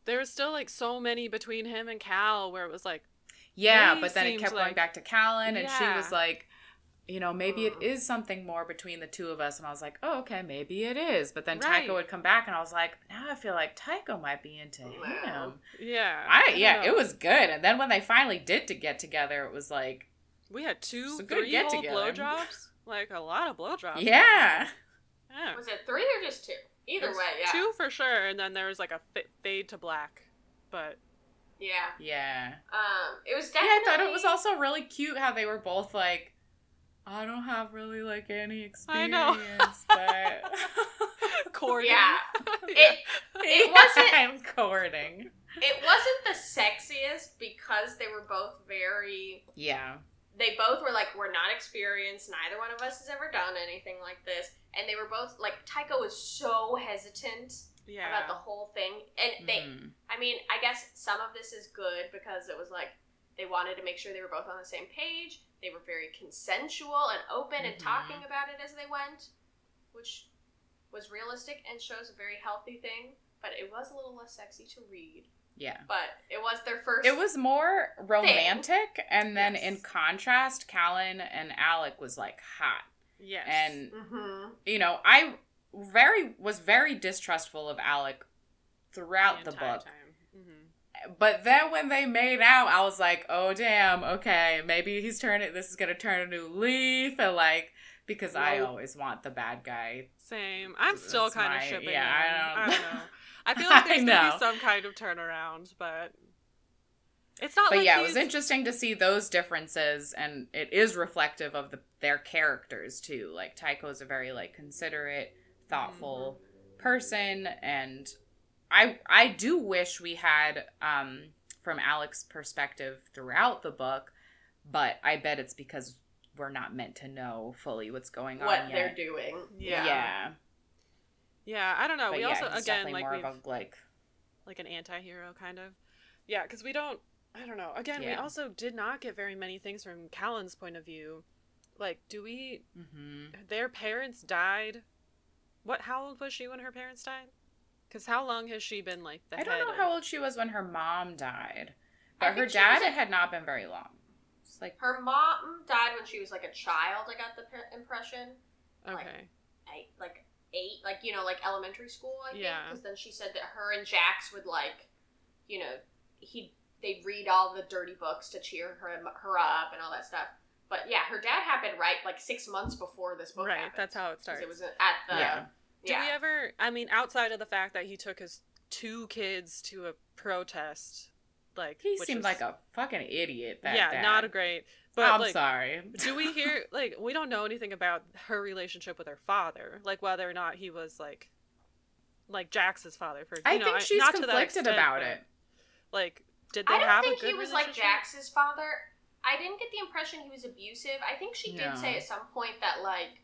there was still like so many between him and Cal, where it was like, Yeah, They but then it seemed kept going back to Callyn, and she was like, you know, maybe it Mm. something more between the two of us. And I was like, oh, okay, maybe it is. But then Right. Tycho would come back, and I was like, now I feel like Tycho might be into Wow. him. yeah, I don't yeah, know. it was good. And then when they finally did to get together, it was like, We had two, good three whole get-together. blowjobs, like a lot of blowjobs. yeah, yeah. Was it three or just two? Either way, yeah. two for sure, and then there was like a fade to black, but Yeah. yeah, Um, it was definitely. yeah. definitely. I thought it was also really cute how they were both like. I don't have really like any experience, I know. but courting. Yeah. Yeah. It It wasn't- I'm courting. it wasn't the sexiest because they were both very Yeah, they both were like, we're not experienced. Neither one of us has ever done anything like this. And they were both like, Tycho was so hesitant yeah. about the whole thing. And they, Mhm. I mean, I guess some of this is good because it was like, They wanted to make sure they were both on the same page. They were very consensual and open and Mhm. talking about it as they went, which was realistic and shows a very healthy thing. But it was a little less sexy to read. Yeah. But it was their first. It was more romantic, and then Yes. in contrast, Callyn and Alek was like hot. Yes. And hmm you know, I very was very distrustful of Alek throughout the, entire book. Mhm. But then when they made out, I was like, "Oh damn, okay, maybe he's turning. This is gonna turn a new leaf." And like, because I always want the bad guy. Same. I'm still kind of shipping. yeah. I I don't- don't know. I feel like there's gonna be some kind of turnaround, but it's not. But like yeah, it was interesting to see those differences, and it is reflective of the their characters too. Like Tycho's a very like considerate, thoughtful person, and I I do wish we had um from Alek's perspective throughout the book, but I bet it's because we're not meant to know fully what's going what on What they're yet. doing. Yeah. yeah. Yeah, I don't know. But we yeah, also again like more we've of a like like an anti-hero kind of. Yeah, because we don't. I don't know. Again, we also did not get very many things from Callyn's point of view. Like, do we? mm-hmm. Their parents died. What? How old was she when her parents died? Because how long has she been like the I don't head know of- how old she was when her mom died, I but her dad was a- had not been very long. It's like Her mom died when she was like a child. I got the p- impression. Okay. like- I like eight, like you know, like elementary school. I think Yeah. because then she said that her and Jax would like, you know, he they'd read all the dirty books to cheer her her up and all that stuff. But yeah, her dad happened right like six months before this book. right. happened, That's how it starts. It was at the Yeah. Did yeah. we ever? I mean, outside of the fact that he took his two kids to a protest, like he which seemed was- like a fucking idiot. That yeah, dad. not a great. But I'm like, sorry. do we hear like we don't know anything about her relationship with her father, like whether or not he was like, like Jax's father for. You I know, think she's not conflicted extent, about but, it. Like, did they I don't have think a good he was like? Jax's father. I didn't get the impression he was abusive. I think she did No. say at some point that like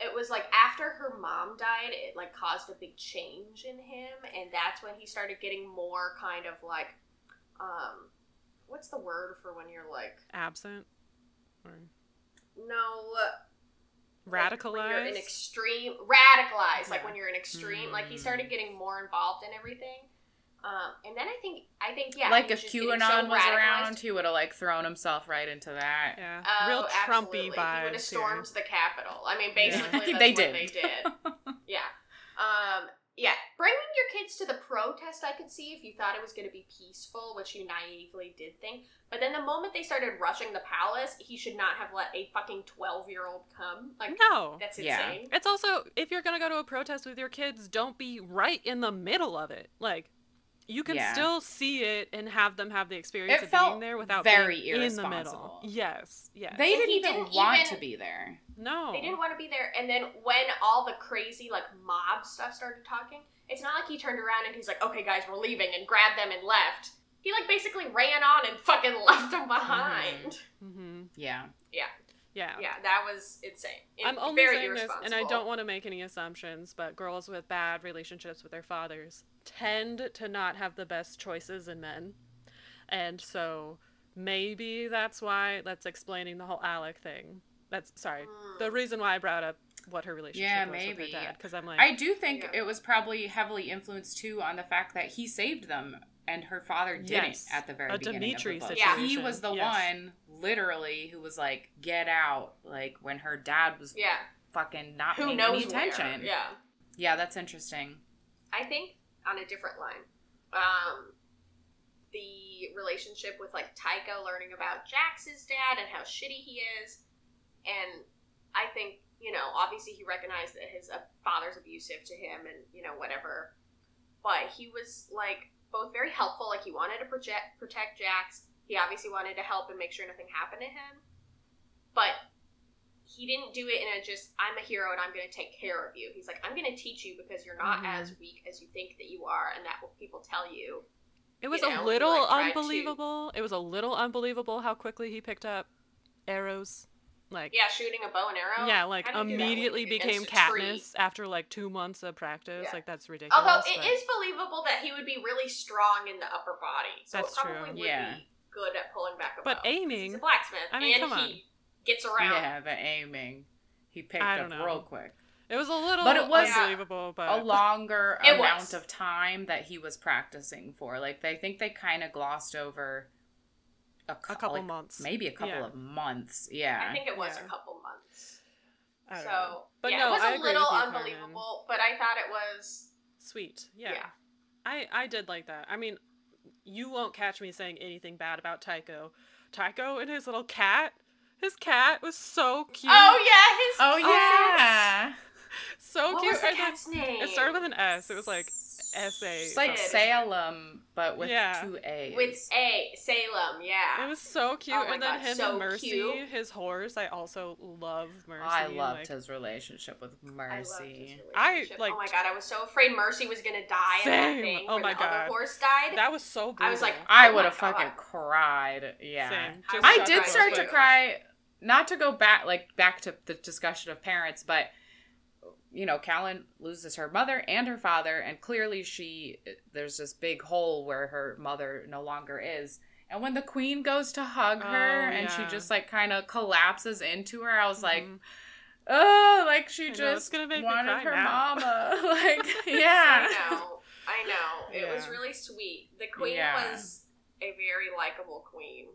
it was like after her mom died, it like caused a big change in him, and that's when he started getting more kind of like, um, what's the word for when you're like absent or no like, when you're radicalized. extreme radicalized like when you're an extreme like he Mm. started getting more involved in everything um and then i think i think yeah like if was just getting QAnon so was around, he would have like thrown himself right into that. yeah, Oh, real absolutely. Trumpy He would have stormed the Capitol. I mean, Yeah. basically, that's They what did. they did. Yeah. Um. Yeah. Bringing your kids to the protest, I could see if you thought it was going to be peaceful, which you naively did think. But then the moment they started rushing the palace, he should not have let a fucking twelve-year-old come. Like, No. that's Yeah. insane. It's also if you're gonna go to a protest with your kids, don't be right in the middle of it. Like you can Yeah. still see it and have them have the experience It of felt being there without very being in the middle. Yes, yes. They didn't even didn't want even- to be there. no. They didn't want to be there. And then when all the crazy like mob stuff started talking, it's not like he turned around and he's like, "Okay, guys, we're leaving," and grabbed them and left. He like basically ran on and fucking left them behind. Mm-hmm. Yeah. Yeah. Yeah, that was insane. It- I'm only very saying this, and I don't want to make any assumptions, but girls with bad relationships with their fathers tend to not have the best choices in men. And so maybe that's why that's explaining the whole Alek thing. That's sorry. The Mm. reason why I brought up what her relationship Yeah, was maybe. with her dad because I'm like I do think Yeah. it was probably heavily influenced too on the fact that he saved them and her father didn't Yes. at the very A beginning Dimitri of the book. Yeah. He was the Yes. one literally who was like, "Get out!" Like when her dad was Yeah, fucking not who paying knows any attention. where? Yeah, Yeah, that's interesting. I think on a different line, um, the relationship with like Tycho learning about Jax's dad and how shitty he is, and I think you know obviously he recognized that his uh, father's abusive to him and you know whatever, but he was like both very helpful. Like he wanted to project protect Jax. He obviously wanted to help and make sure nothing happened to him, but he didn't do it in a just I'm a hero and I'm going to take care of you. He's like I'm going to teach you because you're not Mhm. as weak as you think that you are, and that what people tell you. it was you a know, he, little like, tried to- unbelievable. It was a little unbelievable how quickly he picked up arrows. Like Yeah, shooting a bow and arrow. yeah, like How do you do that when immediately became? Katniss after like two months of practice. Yeah. Like that's ridiculous. Although it but- is believable that he would be really strong in the upper body, so That's it probably true. would Yeah. be good at pulling back a bow. But aiming- He's a blacksmith, I mean, and come he gets around. Yeah, the aiming. He picked up know. real quick. It was a little But it was- unbelievable, but a longer amount was. of time that he was practicing for. Like they think they kind of glossed over a, cou- a couple like, months. maybe a couple Yeah. of months. Yeah. I think it was Yeah. a couple months. I don't So know. But yeah, no, it was I a agree little with you, Carmen. unbelievable, but I thought it was Sweet. Yeah. yeah. I I did like that. I mean, you won't catch me saying anything bad about Tycho. Tycho and his little cat. His cat was so cute. Oh yeah, his Oh yeah. so What cute. was the And then cat's name? it started with an S. It was like S A. It's like Salem, but with Yeah. two A's. with A Salem. Yeah. It was so cute. Oh and then God, him so and Mercy, cute. his horse. I also love Mercy. I loved like, his relationship with I loved Mercy. his I, relationship. like- oh my god, I was so afraid Mercy was gonna die in that Same. thing Oh my the God. other horse died. That was so brutal. I was like, I Oh would have fucking cried. Yeah. Same. I Just I did start door. to cry, not to go back like back to the discussion of parents, but you know, Callyn loses her mother and her father, and clearly she there's this big hole where her mother no longer is. And when the queen goes to hug her Oh, and she just like kind of collapses into her, I was like, Mhm. oh, like she I just gonna make me wanted her now. mama. like, yeah. I know. I know. It was really sweet. The queen Yeah. was a very likable queen.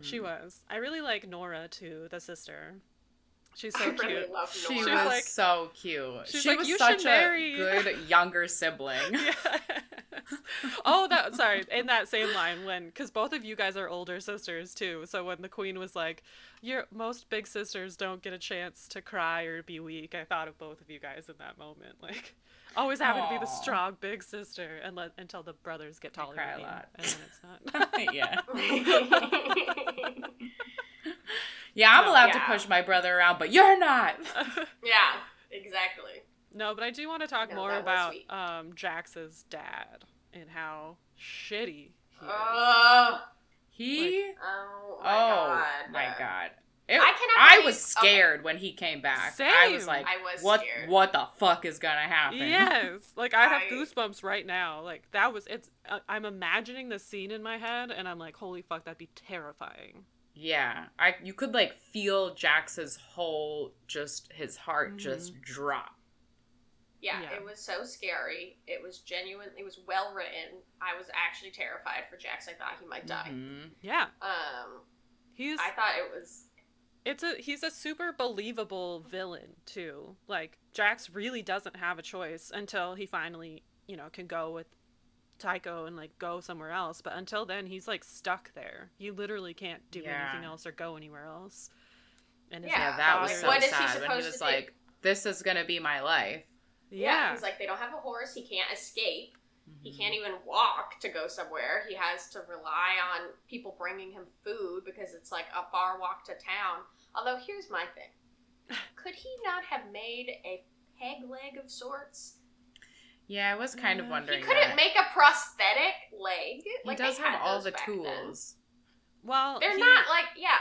Mm. She was. I really like Nora too, the sister. She's I so really cute. love She She was was like- so cute. she's She like, was "You such should a good younger sibling. Yes. oh, that sorry. In that same line, when because both of you guys are older sisters too. So when the queen was like, "Your most big sisters don't get a chance to cry or be weak," I thought of both of you guys in that moment. Like, always having to be the strong big sister, and let until the brothers get taller. cry a lot. and then it's not. yeah. Yeah, I'm No, allowed to push my brother around, but you're not. yeah, exactly. no, but I do want to talk No, more about um, Jax's dad and how shitty he is. Oh, He. oh my oh god. my god. It- I cannot I was scared when he came back. Same. I was like, I was what? scared. What the fuck is gonna happen? Yes, like I have I- goosebumps right now. Like that was it's. Uh, I'm imagining the scene in my head, and I'm like, holy fuck, that'd be terrifying. Yeah, I you could like feel Jax's whole just his heart Mhm. just drop. Yeah, Yeah. it was so scary. It was genuine. It was well written. I was actually terrified for Jax. I thought he might die. Mhm. Yeah, Um, he's I thought it was. It's a he's a super believable villain too. Like Jax really doesn't have a choice until he finally you know can go with Tycho and like go somewhere else. But until then, he's like stuck there. He literally can't do Yeah. anything else or go anywhere else. And his Yeah, Yeah, that was like, so what is he sad when he supposed was to do? like, "This is gonna be my life." yeah, He's like they don't have a horse. He can't escape. He Mhm. can't even walk to go somewhere. He has to rely on people bringing him food because it's like a far walk to town. Although here's my thing: could he not have made a peg leg of sorts? Yeah, I was kind of wondering. He couldn't that. make a prosthetic leg. He like does have all the back then. tools. well, They're he- not like yeah.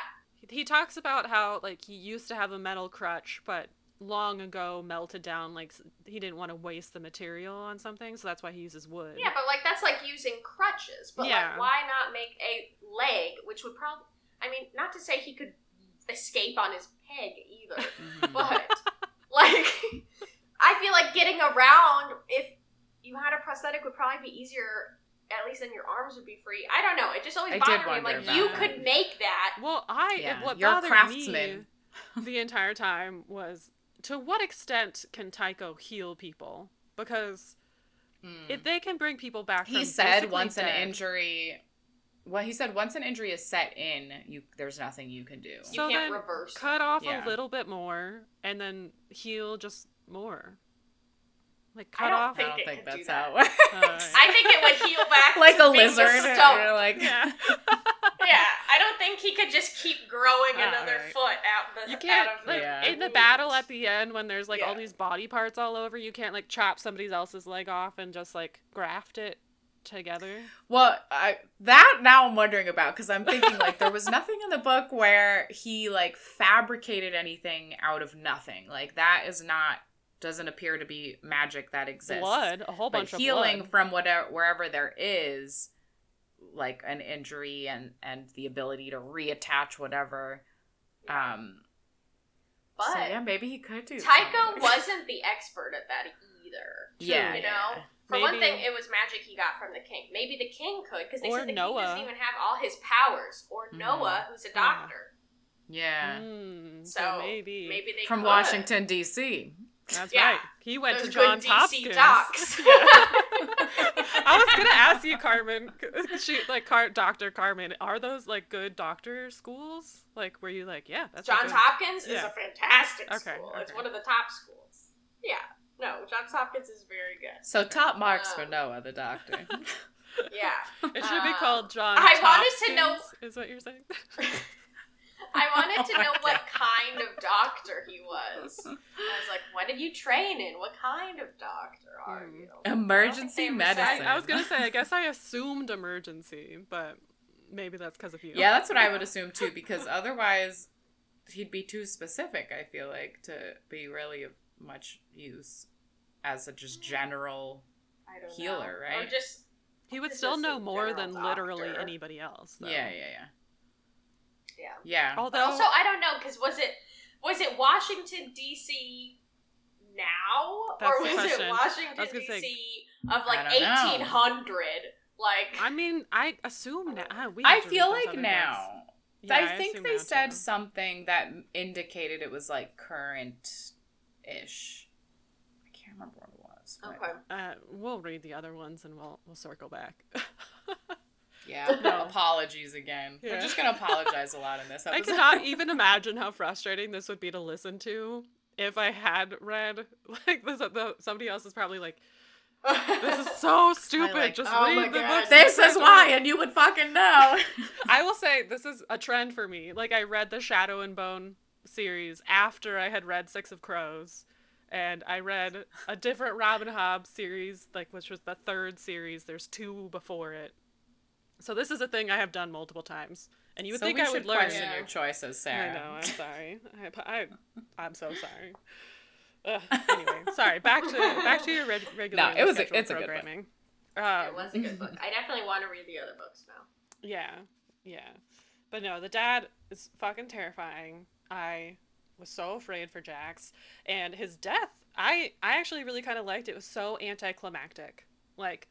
he talks about how like he used to have a metal crutch but long ago melted down like he didn't want to waste the material on something so that's why he uses wood Yeah, but like that's like using crutches. But Yeah. like, why not make a leg, which would probably? I mean, not to say he could escape on his peg either, Mhm. but like, I feel like getting around if you had a prosthetic would probably be easier. At least then your arms would be free. I don't know. It just always I bothered me. I'm like, you that. could make that. well i Yeah, what you're bothered craftsman. me the entire time was to what extent can Tycho heal people because Mm. if they can bring people back he from said basically once an injury well he said once an injury is set in you there's nothing you can do You So can't then reverse. cut off Yeah. a little bit more and then heal just more like I cut don't off i don't think could do that's that. how it works Alright. I think it would heal back like to a being the lizard stone. like yeah Yeah, I don't think he could just keep growing Ah, another alright. foot out the You can't out of like Yeah. in the battle at the end when there's like all these body parts all over. You can't like chop somebody else's leg off and just like graft it together. well I, that now i'm wondering about because i'm thinking like there was nothing in the book where he like fabricated anything out of nothing like that is not doesn't appear to be magic that exists Blood, a whole but bunch healing of blood. from whatever wherever there is like an injury and and the ability to reattach whatever. Um, But so yeah, maybe he could do. Tycho wasn't the expert at that either. Yeah, you yeah. know. For one thing, it was magic he got from the king. Maybe the king could, because they Or said the king doesn't even have all his powers. Or Mhm. Noah, who's a doctor. Yeah, Mm, so, So maybe. maybe they from could. Washington D.C. That's Yeah. right. He went Those to good Johns Hopkins. docs. Yeah. I was gonna ask you, Carmen. She like Car- Doctor Carmen. Are those like good doctor schools? Like, were you like, yeah, that's a Johns good- Hopkins is a fantastic Okay, school. It's one of the top schools. Yeah. No, Johns Hopkins is very good. So top marks for Um, Noah the doctor. Yeah. It should be Uh, called John. I wanted to know- Is what you're saying? I wanted to know what kind of doctor he was. I was like, what did you train in? What kind of doctor are Hmm. you? Emergency I don't think they I, medicine. I was gonna say. I guess I assumed emergency, but maybe that's because of you. Yeah, that's what I would assume too, because otherwise he'd be too specific. I feel like to be really of much use as a just general. Healer, know. Or right? just He would still know more general than literally anybody else. Though. Yeah, yeah, yeah, yeah. yeah. But Although also, I don't know because was it was it Washington D.C. now or was it I was Washington gonna say- D.C. of like I don't know. eighteen hundred? Like I mean, I assume now. we I have to read feel like now. Yeah, I think they said too. something that indicated it was like current ish. I can't remember what it was. but- okay. Uh, we'll read the other ones and we'll we'll circle back. Yeah. No. Apologies again. Yeah. We're just gonna apologize a lot in this I episode. cannot even imagine how frustrating this would be to listen to if I had read like this. The, somebody else is probably like, "This is so stupid. like, Just oh read the God. book." This is why, and you would fucking know. I will say this is a trend for me. Like I read the Shadow and Bone series after I had read Six of Crows, and I read a different Robin Hobb series, like which was the third series. There's two before it. So this is a thing I have done multiple times, and you would so think we I should would learn. question Yeah. your choices, Sarah. I know. I'm sorry. I, I, I'm so sorry. Ugh, anyway, sorry. Back to back to your reg- regular. No, it was a- scheduled it's a good book. programming. it Um, was a good book. I definitely want to read the other books now. yeah, yeah. But no, the dad is fucking terrifying. I was so afraid for Jax and his death. I I actually really kind of liked it. It was so anticlimactic. Like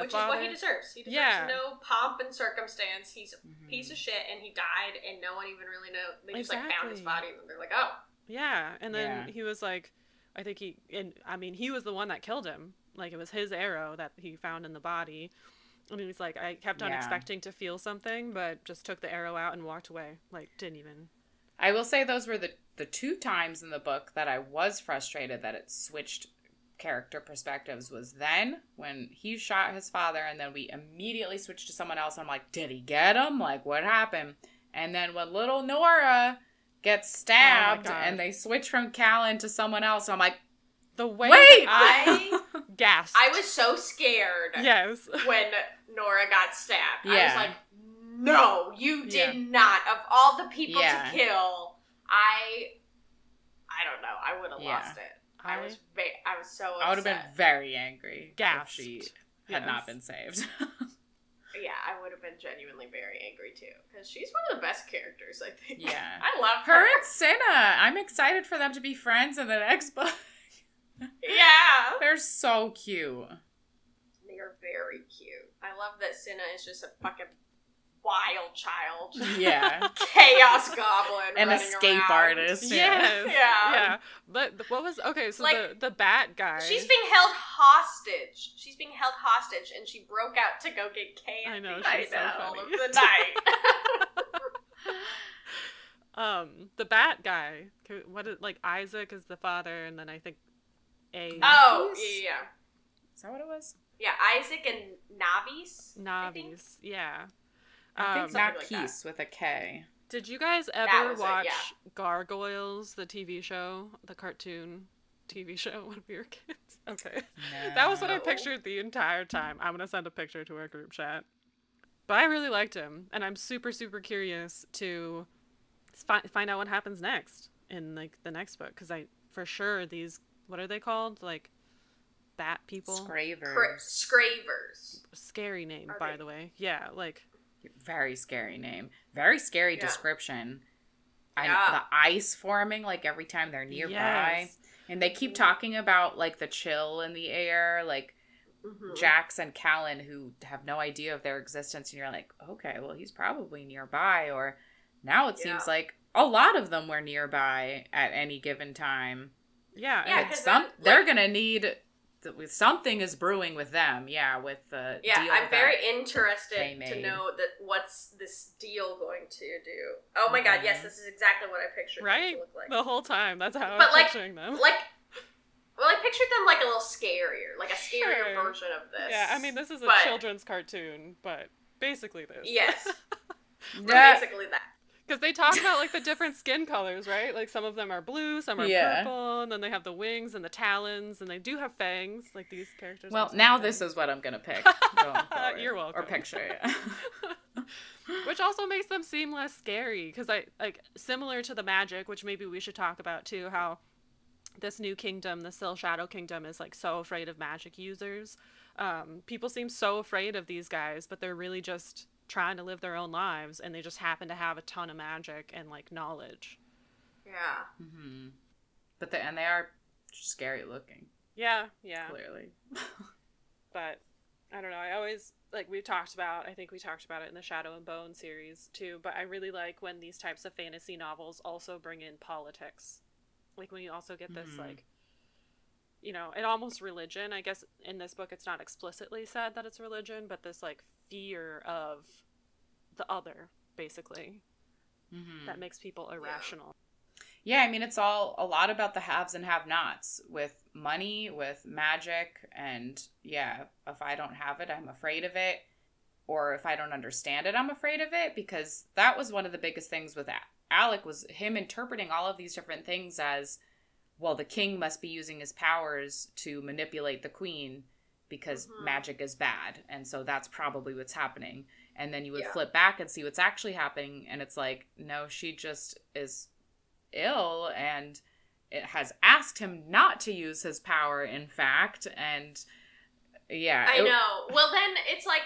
the Which father. is what he deserves. He deserves Yeah. no pomp and circumstance. He's a Mhm. piece of shit, and he died, and no one even really know. They just like found his body, and they're like, "Oh, Yeah, and then Yeah. he was like, I think he, and I mean, he was the one that killed him. Like it was his arrow that he found in the body, and he was like, I kept on Yeah. expecting to feel something, but just took the arrow out and walked away. Like didn't even. I will say those were the the two times in the book that I was frustrated that it switched character perspectives was then when he shot his father and then we immediately switched to someone else. I'm like, did he get him? Like what happened? And then when little Nora gets oh stabbed God. and they switch from Callyn to someone else, I'm like, The way wait, I- gasped. I was so scared yes. when Nora got stabbed. I was like, no, you did Yeah. not. Of all the people Yeah. to kill, I, I don't know. I would have Yeah. lost it. I, I was, va- I was so upset. I would have been very angry Gasped. if she had Yes. not been saved. Yeah, I would have been genuinely very angry too, because she's one of the best characters. I think. Yeah. I love Her her. and Sinna. I'm excited for them to be friends in the next book. Yeah, They're so cute. they are very cute. I love that Sinna is just a fucking wild child, Yeah. chaos goblin, An escape around. artist. Yes. Yeah. Yeah. But what was okay? So Like, the the bat guy. She's being held hostage. She's being held hostage, and she broke out to go get candy. I know, she's so the middle funny. of the night. um the bat guy. Co- What is like Isaac is the father, and then I think a oh, yeah, yeah. Is that what it was? Yeah, Isaac and Navis. Navis. Yeah. I think Um, something like Nakis with a K. Did you guys ever was it, watch yeah. Gargoyles, the TV show, the cartoon TV show when we were kids? Okay. That was what I pictured the entire time. I'm going to send a picture to our group chat. But I really liked him, and I'm super, super curious to fi- find out what happens next in like the next book because I for sure these what are they called like bat people. Scravers. Cra- Scravers. Scary name, Are by they- the way. Yeah, like Very scary name. Very scary Yeah. description. I, Yeah. the ice forming like every time they're nearby. Yes. And they keep Mhm. talking about like the chill in the air, like Mhm. Jax and Callyn who have no idea of their existence and you're like, "Okay, well he's probably nearby." Or now it seems like a lot of them were nearby at any given time. yeah, Yeah, and- But 'cause some then, they're going to need something is brewing with them. Yeah, with the Yeah, deal I'm very interested to know that what's this deal going to do. Oh my god, yes, Mhm. this is exactly what I pictured them right to look like. the whole time. That's how But, I'm like- picturing them. like, well, I pictured them like a little scarier, like a scarier Sure. version of this. Yeah, I mean this is a But- children's cartoon, but basically this. Yes, Yeah. basically that. Because they talk about like the different skin colors, right? Like some of them are blue, some are Yeah. purple, and then they have the wings and the talons, and they do have fangs. Like these characters. Well, now this is what I'm gonna pick. You're welcome. Or picture. Yeah. which also makes them seem less scary because I like similar to the magic, which maybe we should talk about too. How this new kingdom, the Syhl Shallow Kingdom, is like so afraid of magic users. Um, people seem so afraid of these guys, but they're really just trying to live their own lives, and they just happen to have a ton of magic and like knowledge. Yeah. hmm But the, and they are scary looking. Yeah, yeah. Clearly. but I don't know. I always like we've talked about. I think we talked about it in the Shadow and Bone series too. But I really like when these types of fantasy novels also bring in politics, like when you also get this Mhm. like, you know, and almost religion. I guess in this book it's not explicitly said that it's religion, but this like fear of the other, basically, hmm that makes people irrational. Yeah, I mean, it's all a lot about the haves and have nots with money, with magic, and yeah, if I don't have it, I'm afraid of it. Or if I don't understand it, I'm afraid of it because that was one of the biggest things with Alek was him interpreting all of these different things as well, the king must be using his powers to manipulate the queen because Mhm. magic is bad. And so that's probably what's happening. And then you would Yeah. flip back and see what's actually happening. And it's like, no, she just is ill and it has asked him not to use his power, in fact. And yeah. I it- know. Well, then it's like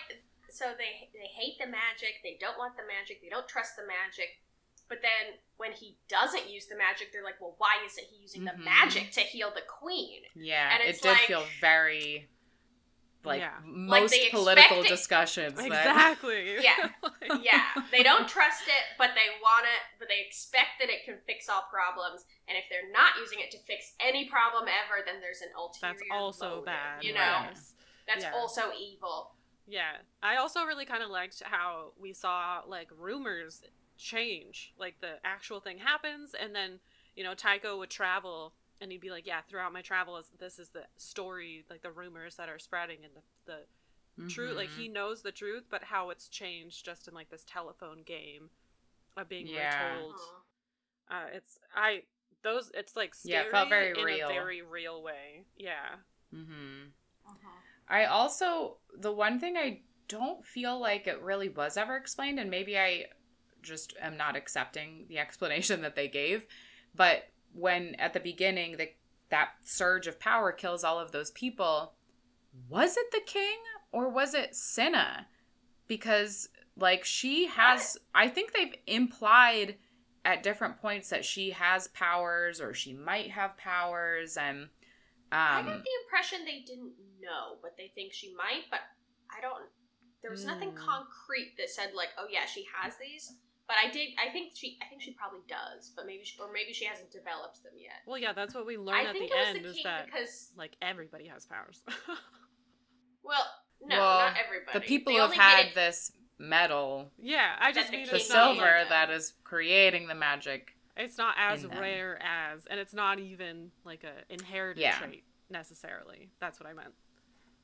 so they they hate the magic. They don't want the magic. They don't trust the magic. But then when he doesn't use the magic, they're like, "Well, why isn't he using Mhm. the magic to heal the queen?" Yeah, And it did like- feel very like Yeah. Most they political expect it- discussions. that- Exactly. Yeah. Yeah, they don't trust it, but they want it, but they expect that it can fix all problems. And if they're not using it to fix any problem ever, then there's an ulterior. That's also motive, bad. You know, yes. that's Yeah. also evil. Yeah. I also really kind of liked how we saw like rumors change. Like the actual thing happens and then, you know, Tycho would travel and he'd be like, "Yeah, throughout my travels, this is the story, like the rumors that are spreading and the the truth. Like he knows the truth, but how it's changed just in like this telephone game of being Yeah. retold. Uh, it's I those it's like Yeah, scary it felt very in real. a very real way. Yeah. Mhm. Mhm. I also the one thing I don't feel like it really was ever explained, and maybe I just am not accepting the explanation that they gave. But when at the beginning the that surge of power kills all of those people, was it the king or was it Sinna? Because like she has I think they've implied at different points that she has powers or she might have powers and I um got the impression they didn't know, but they think she might. But I don't. There was nothing Hmm. concrete that said like, "Oh yeah, she has these." But I did. I think she. I think she probably does. But maybe, she, or maybe she hasn't developed them yet. Well, yeah, that's what we learn I at think the it was end the is that because like everybody has powers. well, no, Well, not everybody. the people who have had it- this metal, yeah, I just the mean the it's silver that is creating the magic. it's not as in them. rare as, and it's not even like a inherited Yeah. trait necessarily. That's what I meant.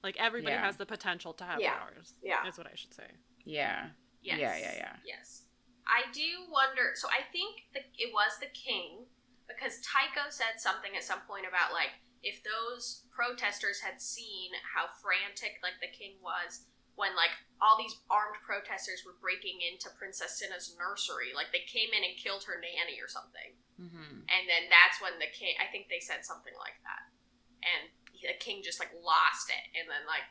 Like everybody Yeah. has the potential to have Yeah. powers. Yeah. is what I should say. Yeah. Yes. Yeah, yeah, yeah. Yes. I do wonder. So I think the, it was the king because Tycho said something at some point about like if those protesters had seen how frantic like the king was when like all these armed protesters were breaking into Princess Sinna's nursery, like they came in and killed her nanny or something, Mm-hmm. and then that's when the king. I think they said something like that, and the king just like lost it and then like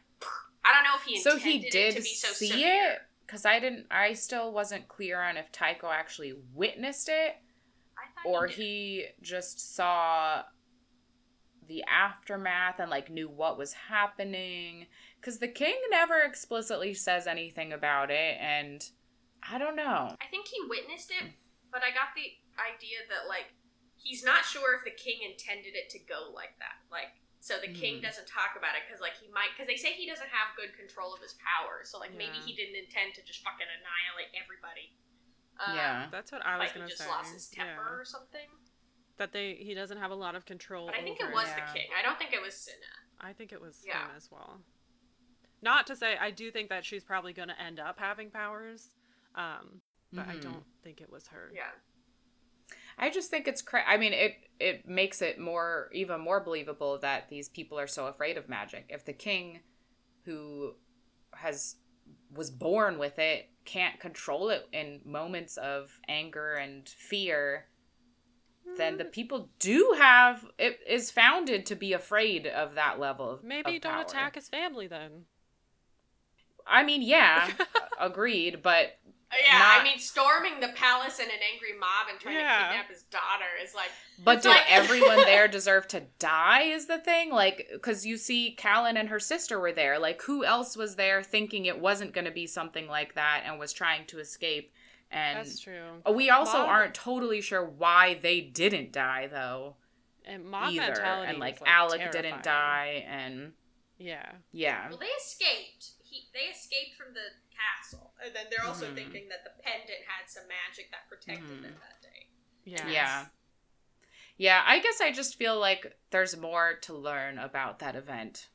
I don't know if he So he did it to be so see severe. it because I didn't. I still wasn't clear on if Tycho actually witnessed it or did. he just saw the aftermath and like knew what was happening because the king never explicitly says anything about it and i don't know I think he witnessed it, but I got the idea that like he's not sure if the king intended it to go like that. Like so the king Mhm. doesn't talk about it because like he might because they say he doesn't have good control of his power. So like maybe he didn't intend to just fucking annihilate everybody. Um, yeah That's what I was like he gonna just say. lost his temper Yeah. or something. That they he doesn't have a lot of control. But I think over it was yeah. the king. I don't think it was Sinna. I think it was Yeah. him as well. Not to say I do think that she's probably going to end up having powers, um, but I Mhm. don't think it was her. Yeah. I just think it's cra- i mean it it makes it more even more believable that these people are so afraid of magic if the king who has was born with it can't control it in moments of anger and fear then the mm. people do have it is founded to be afraid of that level of Maybe of don't power. attack his family then. I mean, yeah, agreed, but Yeah, Not- I mean, storming the palace in an angry mob and trying Yeah. to kidnap his daughter is like, but It's did like- everyone there deserve to die? Is the thing like because you see, Callyn and her sister were there. Like, who else was there thinking it wasn't going to be something like that and was trying to escape? And That's true. we also Mob- aren't totally sure why they didn't die though And mob either. mentality And like, was, like Alek terrifying. didn't die, and Yeah. yeah, well, they escaped. He, they escaped from the castle, and then they're also Mhm. thinking that the pendant had some magic that protected Mhm. them that day. Yeah. Yeah. Yeah, I guess I just feel like there's more to learn about that event.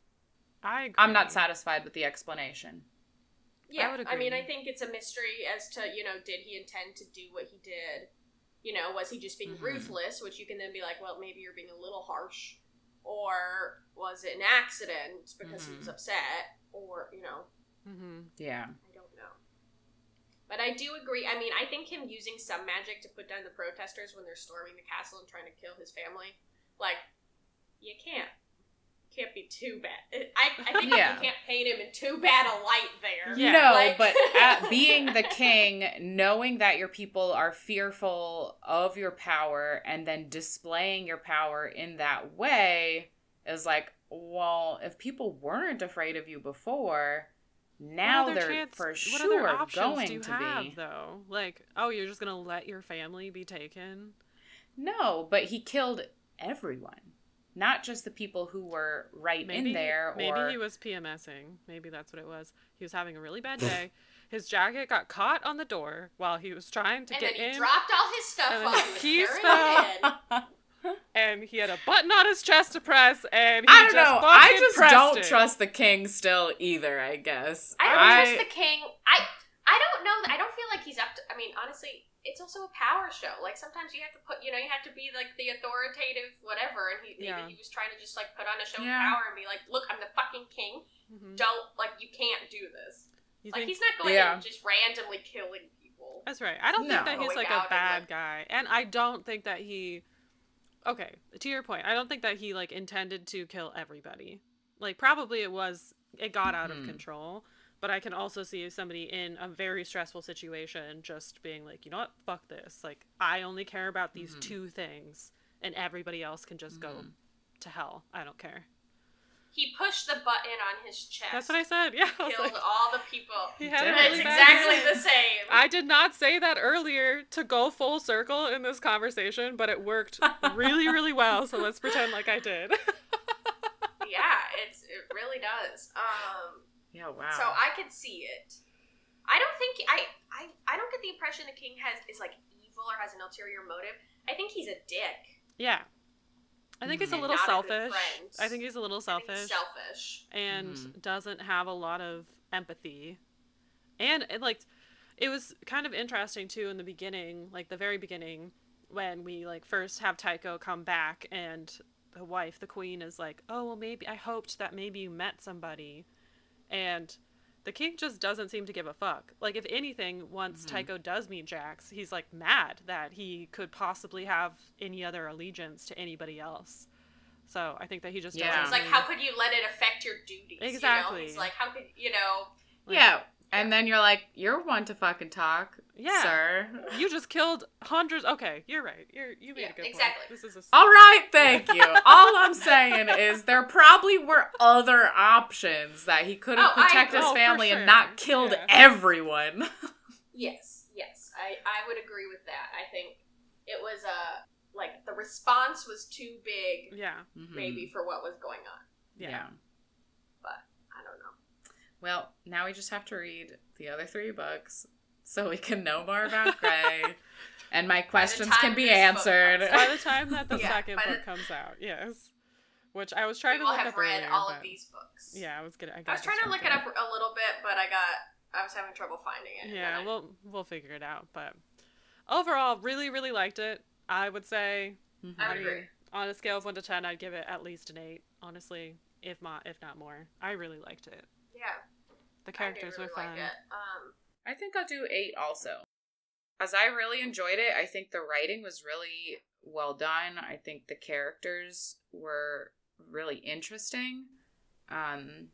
I agree. I'm not satisfied with the explanation. Yeah, would I, mean. I think it's a mystery as to you know, did he intend to do what he did? You know, was he just being Mhm. ruthless? Which you can then be like, well, maybe you're being a little harsh, or was it an accident because he was Mhm. upset, or you know, Mm-hmm. Yeah. I don't know. But I do agree. I mean, I think him using some magic to put down the protesters when they're storming the castle and trying to kill his family, like, you can't. Can't be too bad. I, I think Yeah. you can't paint him in too bad a light there. Yeah. no, Like- but at being the king, knowing that your people are fearful of your power and then displaying your power in that way is like, well, if people weren't afraid of you before, now what other they're chance, for what sure other options going do you to have, be. though? Like, oh, you're just gonna let your family be taken? No, but he killed everyone. Not just the people who were right Maybe in there maybe he was PMSing. Maybe that's what it was. He was having a really bad day. His jacket got caught on the door while he was trying to and get then he in, dropped all his stuff and then while his he was keys fell. it in. and he had a button on his chest to press, and he I don't just know. I just don't it. trust the king still either, I guess. I don't trust the king. I I don't know. I don't feel like he's up to. I mean, honestly, it's also a power show. Like sometimes you have to put, you know, you have to be like the authoritative whatever. And he maybe Yeah. he was trying to just like put on a show Yeah. of power and be like, look, I'm the fucking king. Mhm. Don't like you can't do this. You Like think he's not going Yeah. and just randomly killing people. That's right. I don't No. think that he's like out a and, bad like- guy. And I don't think that he Okay, to your point, I don't think that he like intended to kill everybody. Like probably it was it got out of Mhm. control, but I can also see somebody in a very stressful situation just being like, "You know what? Fuck this. Like I only care about these Mhm. two things and everybody else can just go Mhm. to hell. I don't care." He pushed the button on his chest. That's what I said. Yeah. I Killed like, all the people. he had a Damn. It's bad exactly the same. I did not say that earlier to go full circle in this conversation, but it worked really, really well. So let's pretend like I did. yeah, it's it really does. Um. Yeah, wow. So I could see it. I don't think I, I I don't get the impression the king has is like evil or has an ulterior motive. I think he's a dick. yeah. I think he's a little Not a good selfish. friend. I think he's a little selfish selfish. and Mhm. doesn't have a lot of empathy. And, and like it was kind of interesting too in the beginning, like the very beginning when we like first have Tycho come back and the wife, the queen is like, "Oh, well maybe I hoped that maybe you met somebody." And the king just doesn't seem to give a fuck. Like if anything, once Mhm. Tycho does meet Jax, he's like mad that he could possibly have any other allegiance to anybody else. So I think that he just Yeah. doesn't It's like, really- how could you let it affect your duties? You know? Exactly. It's like, how could you know? like, yeah. And then you're like, you're one to fucking talk, Yeah. sir. You just killed hundreds. Okay, you're right. You're you made Yeah, a good exactly. point. This is a All right, thank you. All I'm saying is there probably were other options that he could have Oh, protected his agree. Oh, for family and not killed Yeah. everyone. Yes, yes, I I would agree with that. I think it was a like the response was too big, yeah. Mm-hmm. maybe for what was going on. Yeah. yeah. I don't know. Well, now we just have to read the other three books so we can know more about Grey. and my questions can be answered. By the time that the Yeah, second by the- book comes out, yes. Which I was trying we to will look have up read earlier, all but- of these books. Yeah, I was gonna. I, I was trying to look it up a little bit, but I got I was having trouble finding it. Yeah, I- we'll we'll figure it out. But overall, really, really liked it. I would say Mhm. I would agree. on a scale of one to ten, I'd give it at least an eight. Honestly, if not if not more, I really liked it. yeah, The I did characters really were fun. like it. Um, I think I'll do eight also. As I really enjoyed it, I think the writing was really well done. I think the characters were really interesting. Um,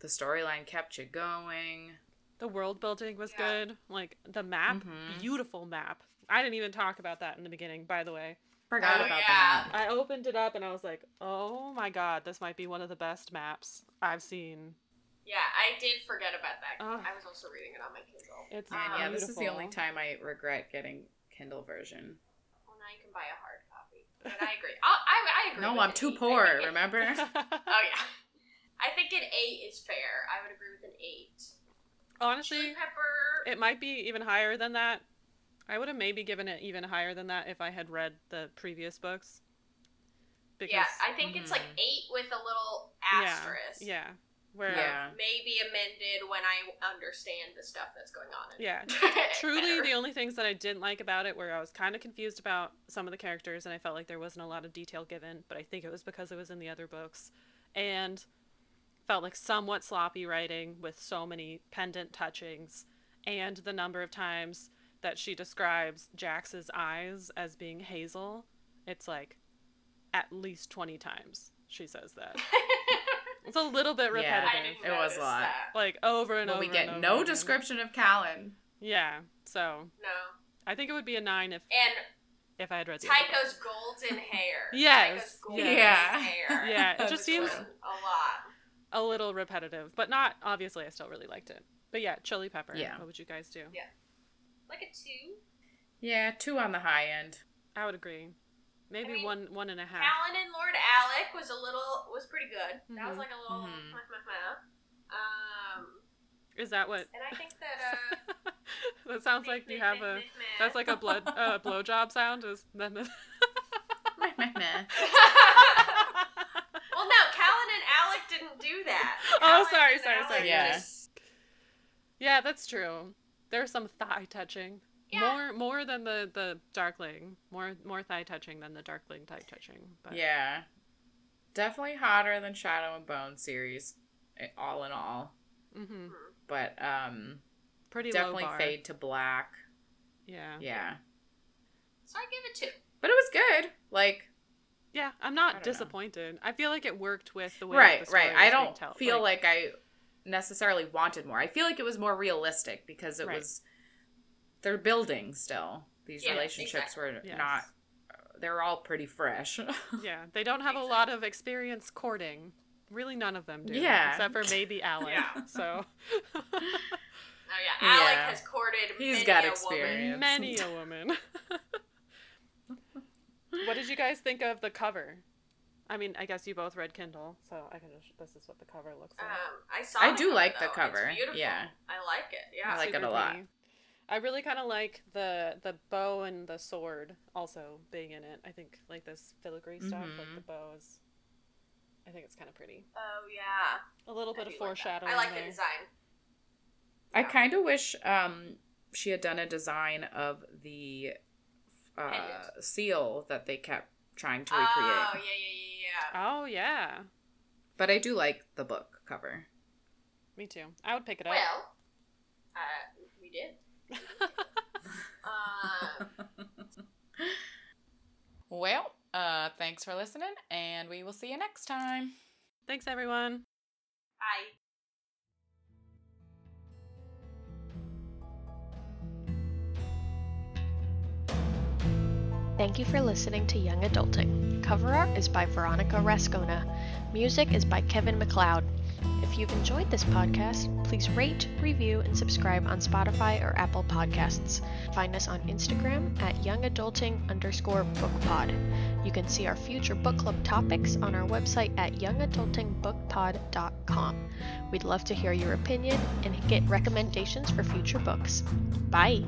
the storyline kept you going. The world building was Yeah. good. Like the map, Mhm. beautiful map. I didn't even talk about that in the beginning, by the way. Forgot Oh, about yeah. that. I opened it up and I was like, "Oh my god, this might be one of the best maps I've seen." Yeah, I did forget about that. Ugh. I was also reading it on my Kindle. It's And yeah, Um, this is the only time I regret getting Kindle version. Well, now you can buy a hard copy. But I agree. I, I, I agree. No, I'm too eight. Poor, think it- remember? Oh yeah. I think an eight is fair. I would agree with an eight. Honestly, pepper. it might be even higher than that. I would have maybe given it even higher than that if I had read the previous books. yeah, I think it's like mhm. eight with a little yeah, asterisk. yeah, where Yeah. Maybe amended when I understand the stuff that's going on. In yeah, truly the only things that I didn't like about it were I was kind of confused about some of the characters and I felt like there wasn't a lot of detail given, but I think it was because it was in the other books and felt like somewhat sloppy writing with so many pendant touchings and the number of times that she describes Jax's eyes as being hazel. It's like at least 20 times she says that. It's a little bit Yeah, repetitive. I didn't It was a lot. that. Like over and But over. we and get over no again. description of Callyn. Yeah, so No. I think it would be a nine if And if I had read the Tycho's books. golden hair. Yes, Tycho's golden yes. hair. Yeah, it just seems a lot. a little repetitive, but not obviously. I still really liked it. But yeah, chili pepper. Yeah. What would you guys do? Yeah. Like a two. Yeah, two on the high end. I would agree. Maybe I mean, one one and a half. Callyn and Lord Alek was a little was pretty good. That was Mhm. like a little Mhm. um Is that what? and I think that uh that sounds like you have a. That's like a blood uh, blowjob sound. Is then. Well no, Callyn and Alek didn't do that. Oh, sorry, sorry, Alek sorry. Yeah. just- yeah, that's true. There's some thigh touching. Yeah. More more than the the darkling. More more thigh touching than the darkling thigh touching. But Yeah. Definitely hotter than Shadow and Bone series, eh, all in all. hmm But um, Pretty definitely low bar. fade to black. Yeah. Yeah. So I give it two. But it was good. Like, Yeah, I'm not don't know. disappointed. I feel like it worked with the way right, that the story right. was I don't tell- feel like, I necessarily wanted more. I feel like it was more realistic because it Right. was they're building still. These Yeah, relationships were Yes. not. They're all pretty fresh. Yeah, they don't have a lot of experience courting. Really, none of them do. Yeah. Except for maybe Alek. Yeah. So Oh yeah, Alek Yeah. has courted He's many got a experience. Woman. many a woman. what did you guys think of the cover? I mean, I guess you both read Kindle, so I can. Just, this is what the cover looks like. Um, I saw. I the do cover, like the though. It's cover, beautiful. yeah. I like it. Yeah. I like it a lot. Pretty. I really kind of like the the bow and the sword also being in it. I think like this filigree stuff, like Mhm. the bow is. I think it's kind of pretty. Oh yeah. A little I bit do of like foreshadowing. I like there. the design. I kind of wish um, she had done a design of the uh, seal that they kept trying to recreate. Oh yeah, yeah, yeah, yeah. Oh yeah, But I do like the book cover. me too. I would pick it up. Well, uh, we did. Uh, well, uh, Thanks for listening, and we will see you next time. Thanks, everyone. Bye. Thank you for listening to Young Adulting. Cover art is by Veronica Rascona. Music is by Kevin MacLeod. If you've enjoyed this podcast, please rate, review, and subscribe on Spotify or Apple Podcasts. Find us on Instagram at youngadulting underscore bookpod. You can see our future book club topics on our website at youngadultingbookpod.com. We'd love to hear your opinion and get recommendations for future books. Bye!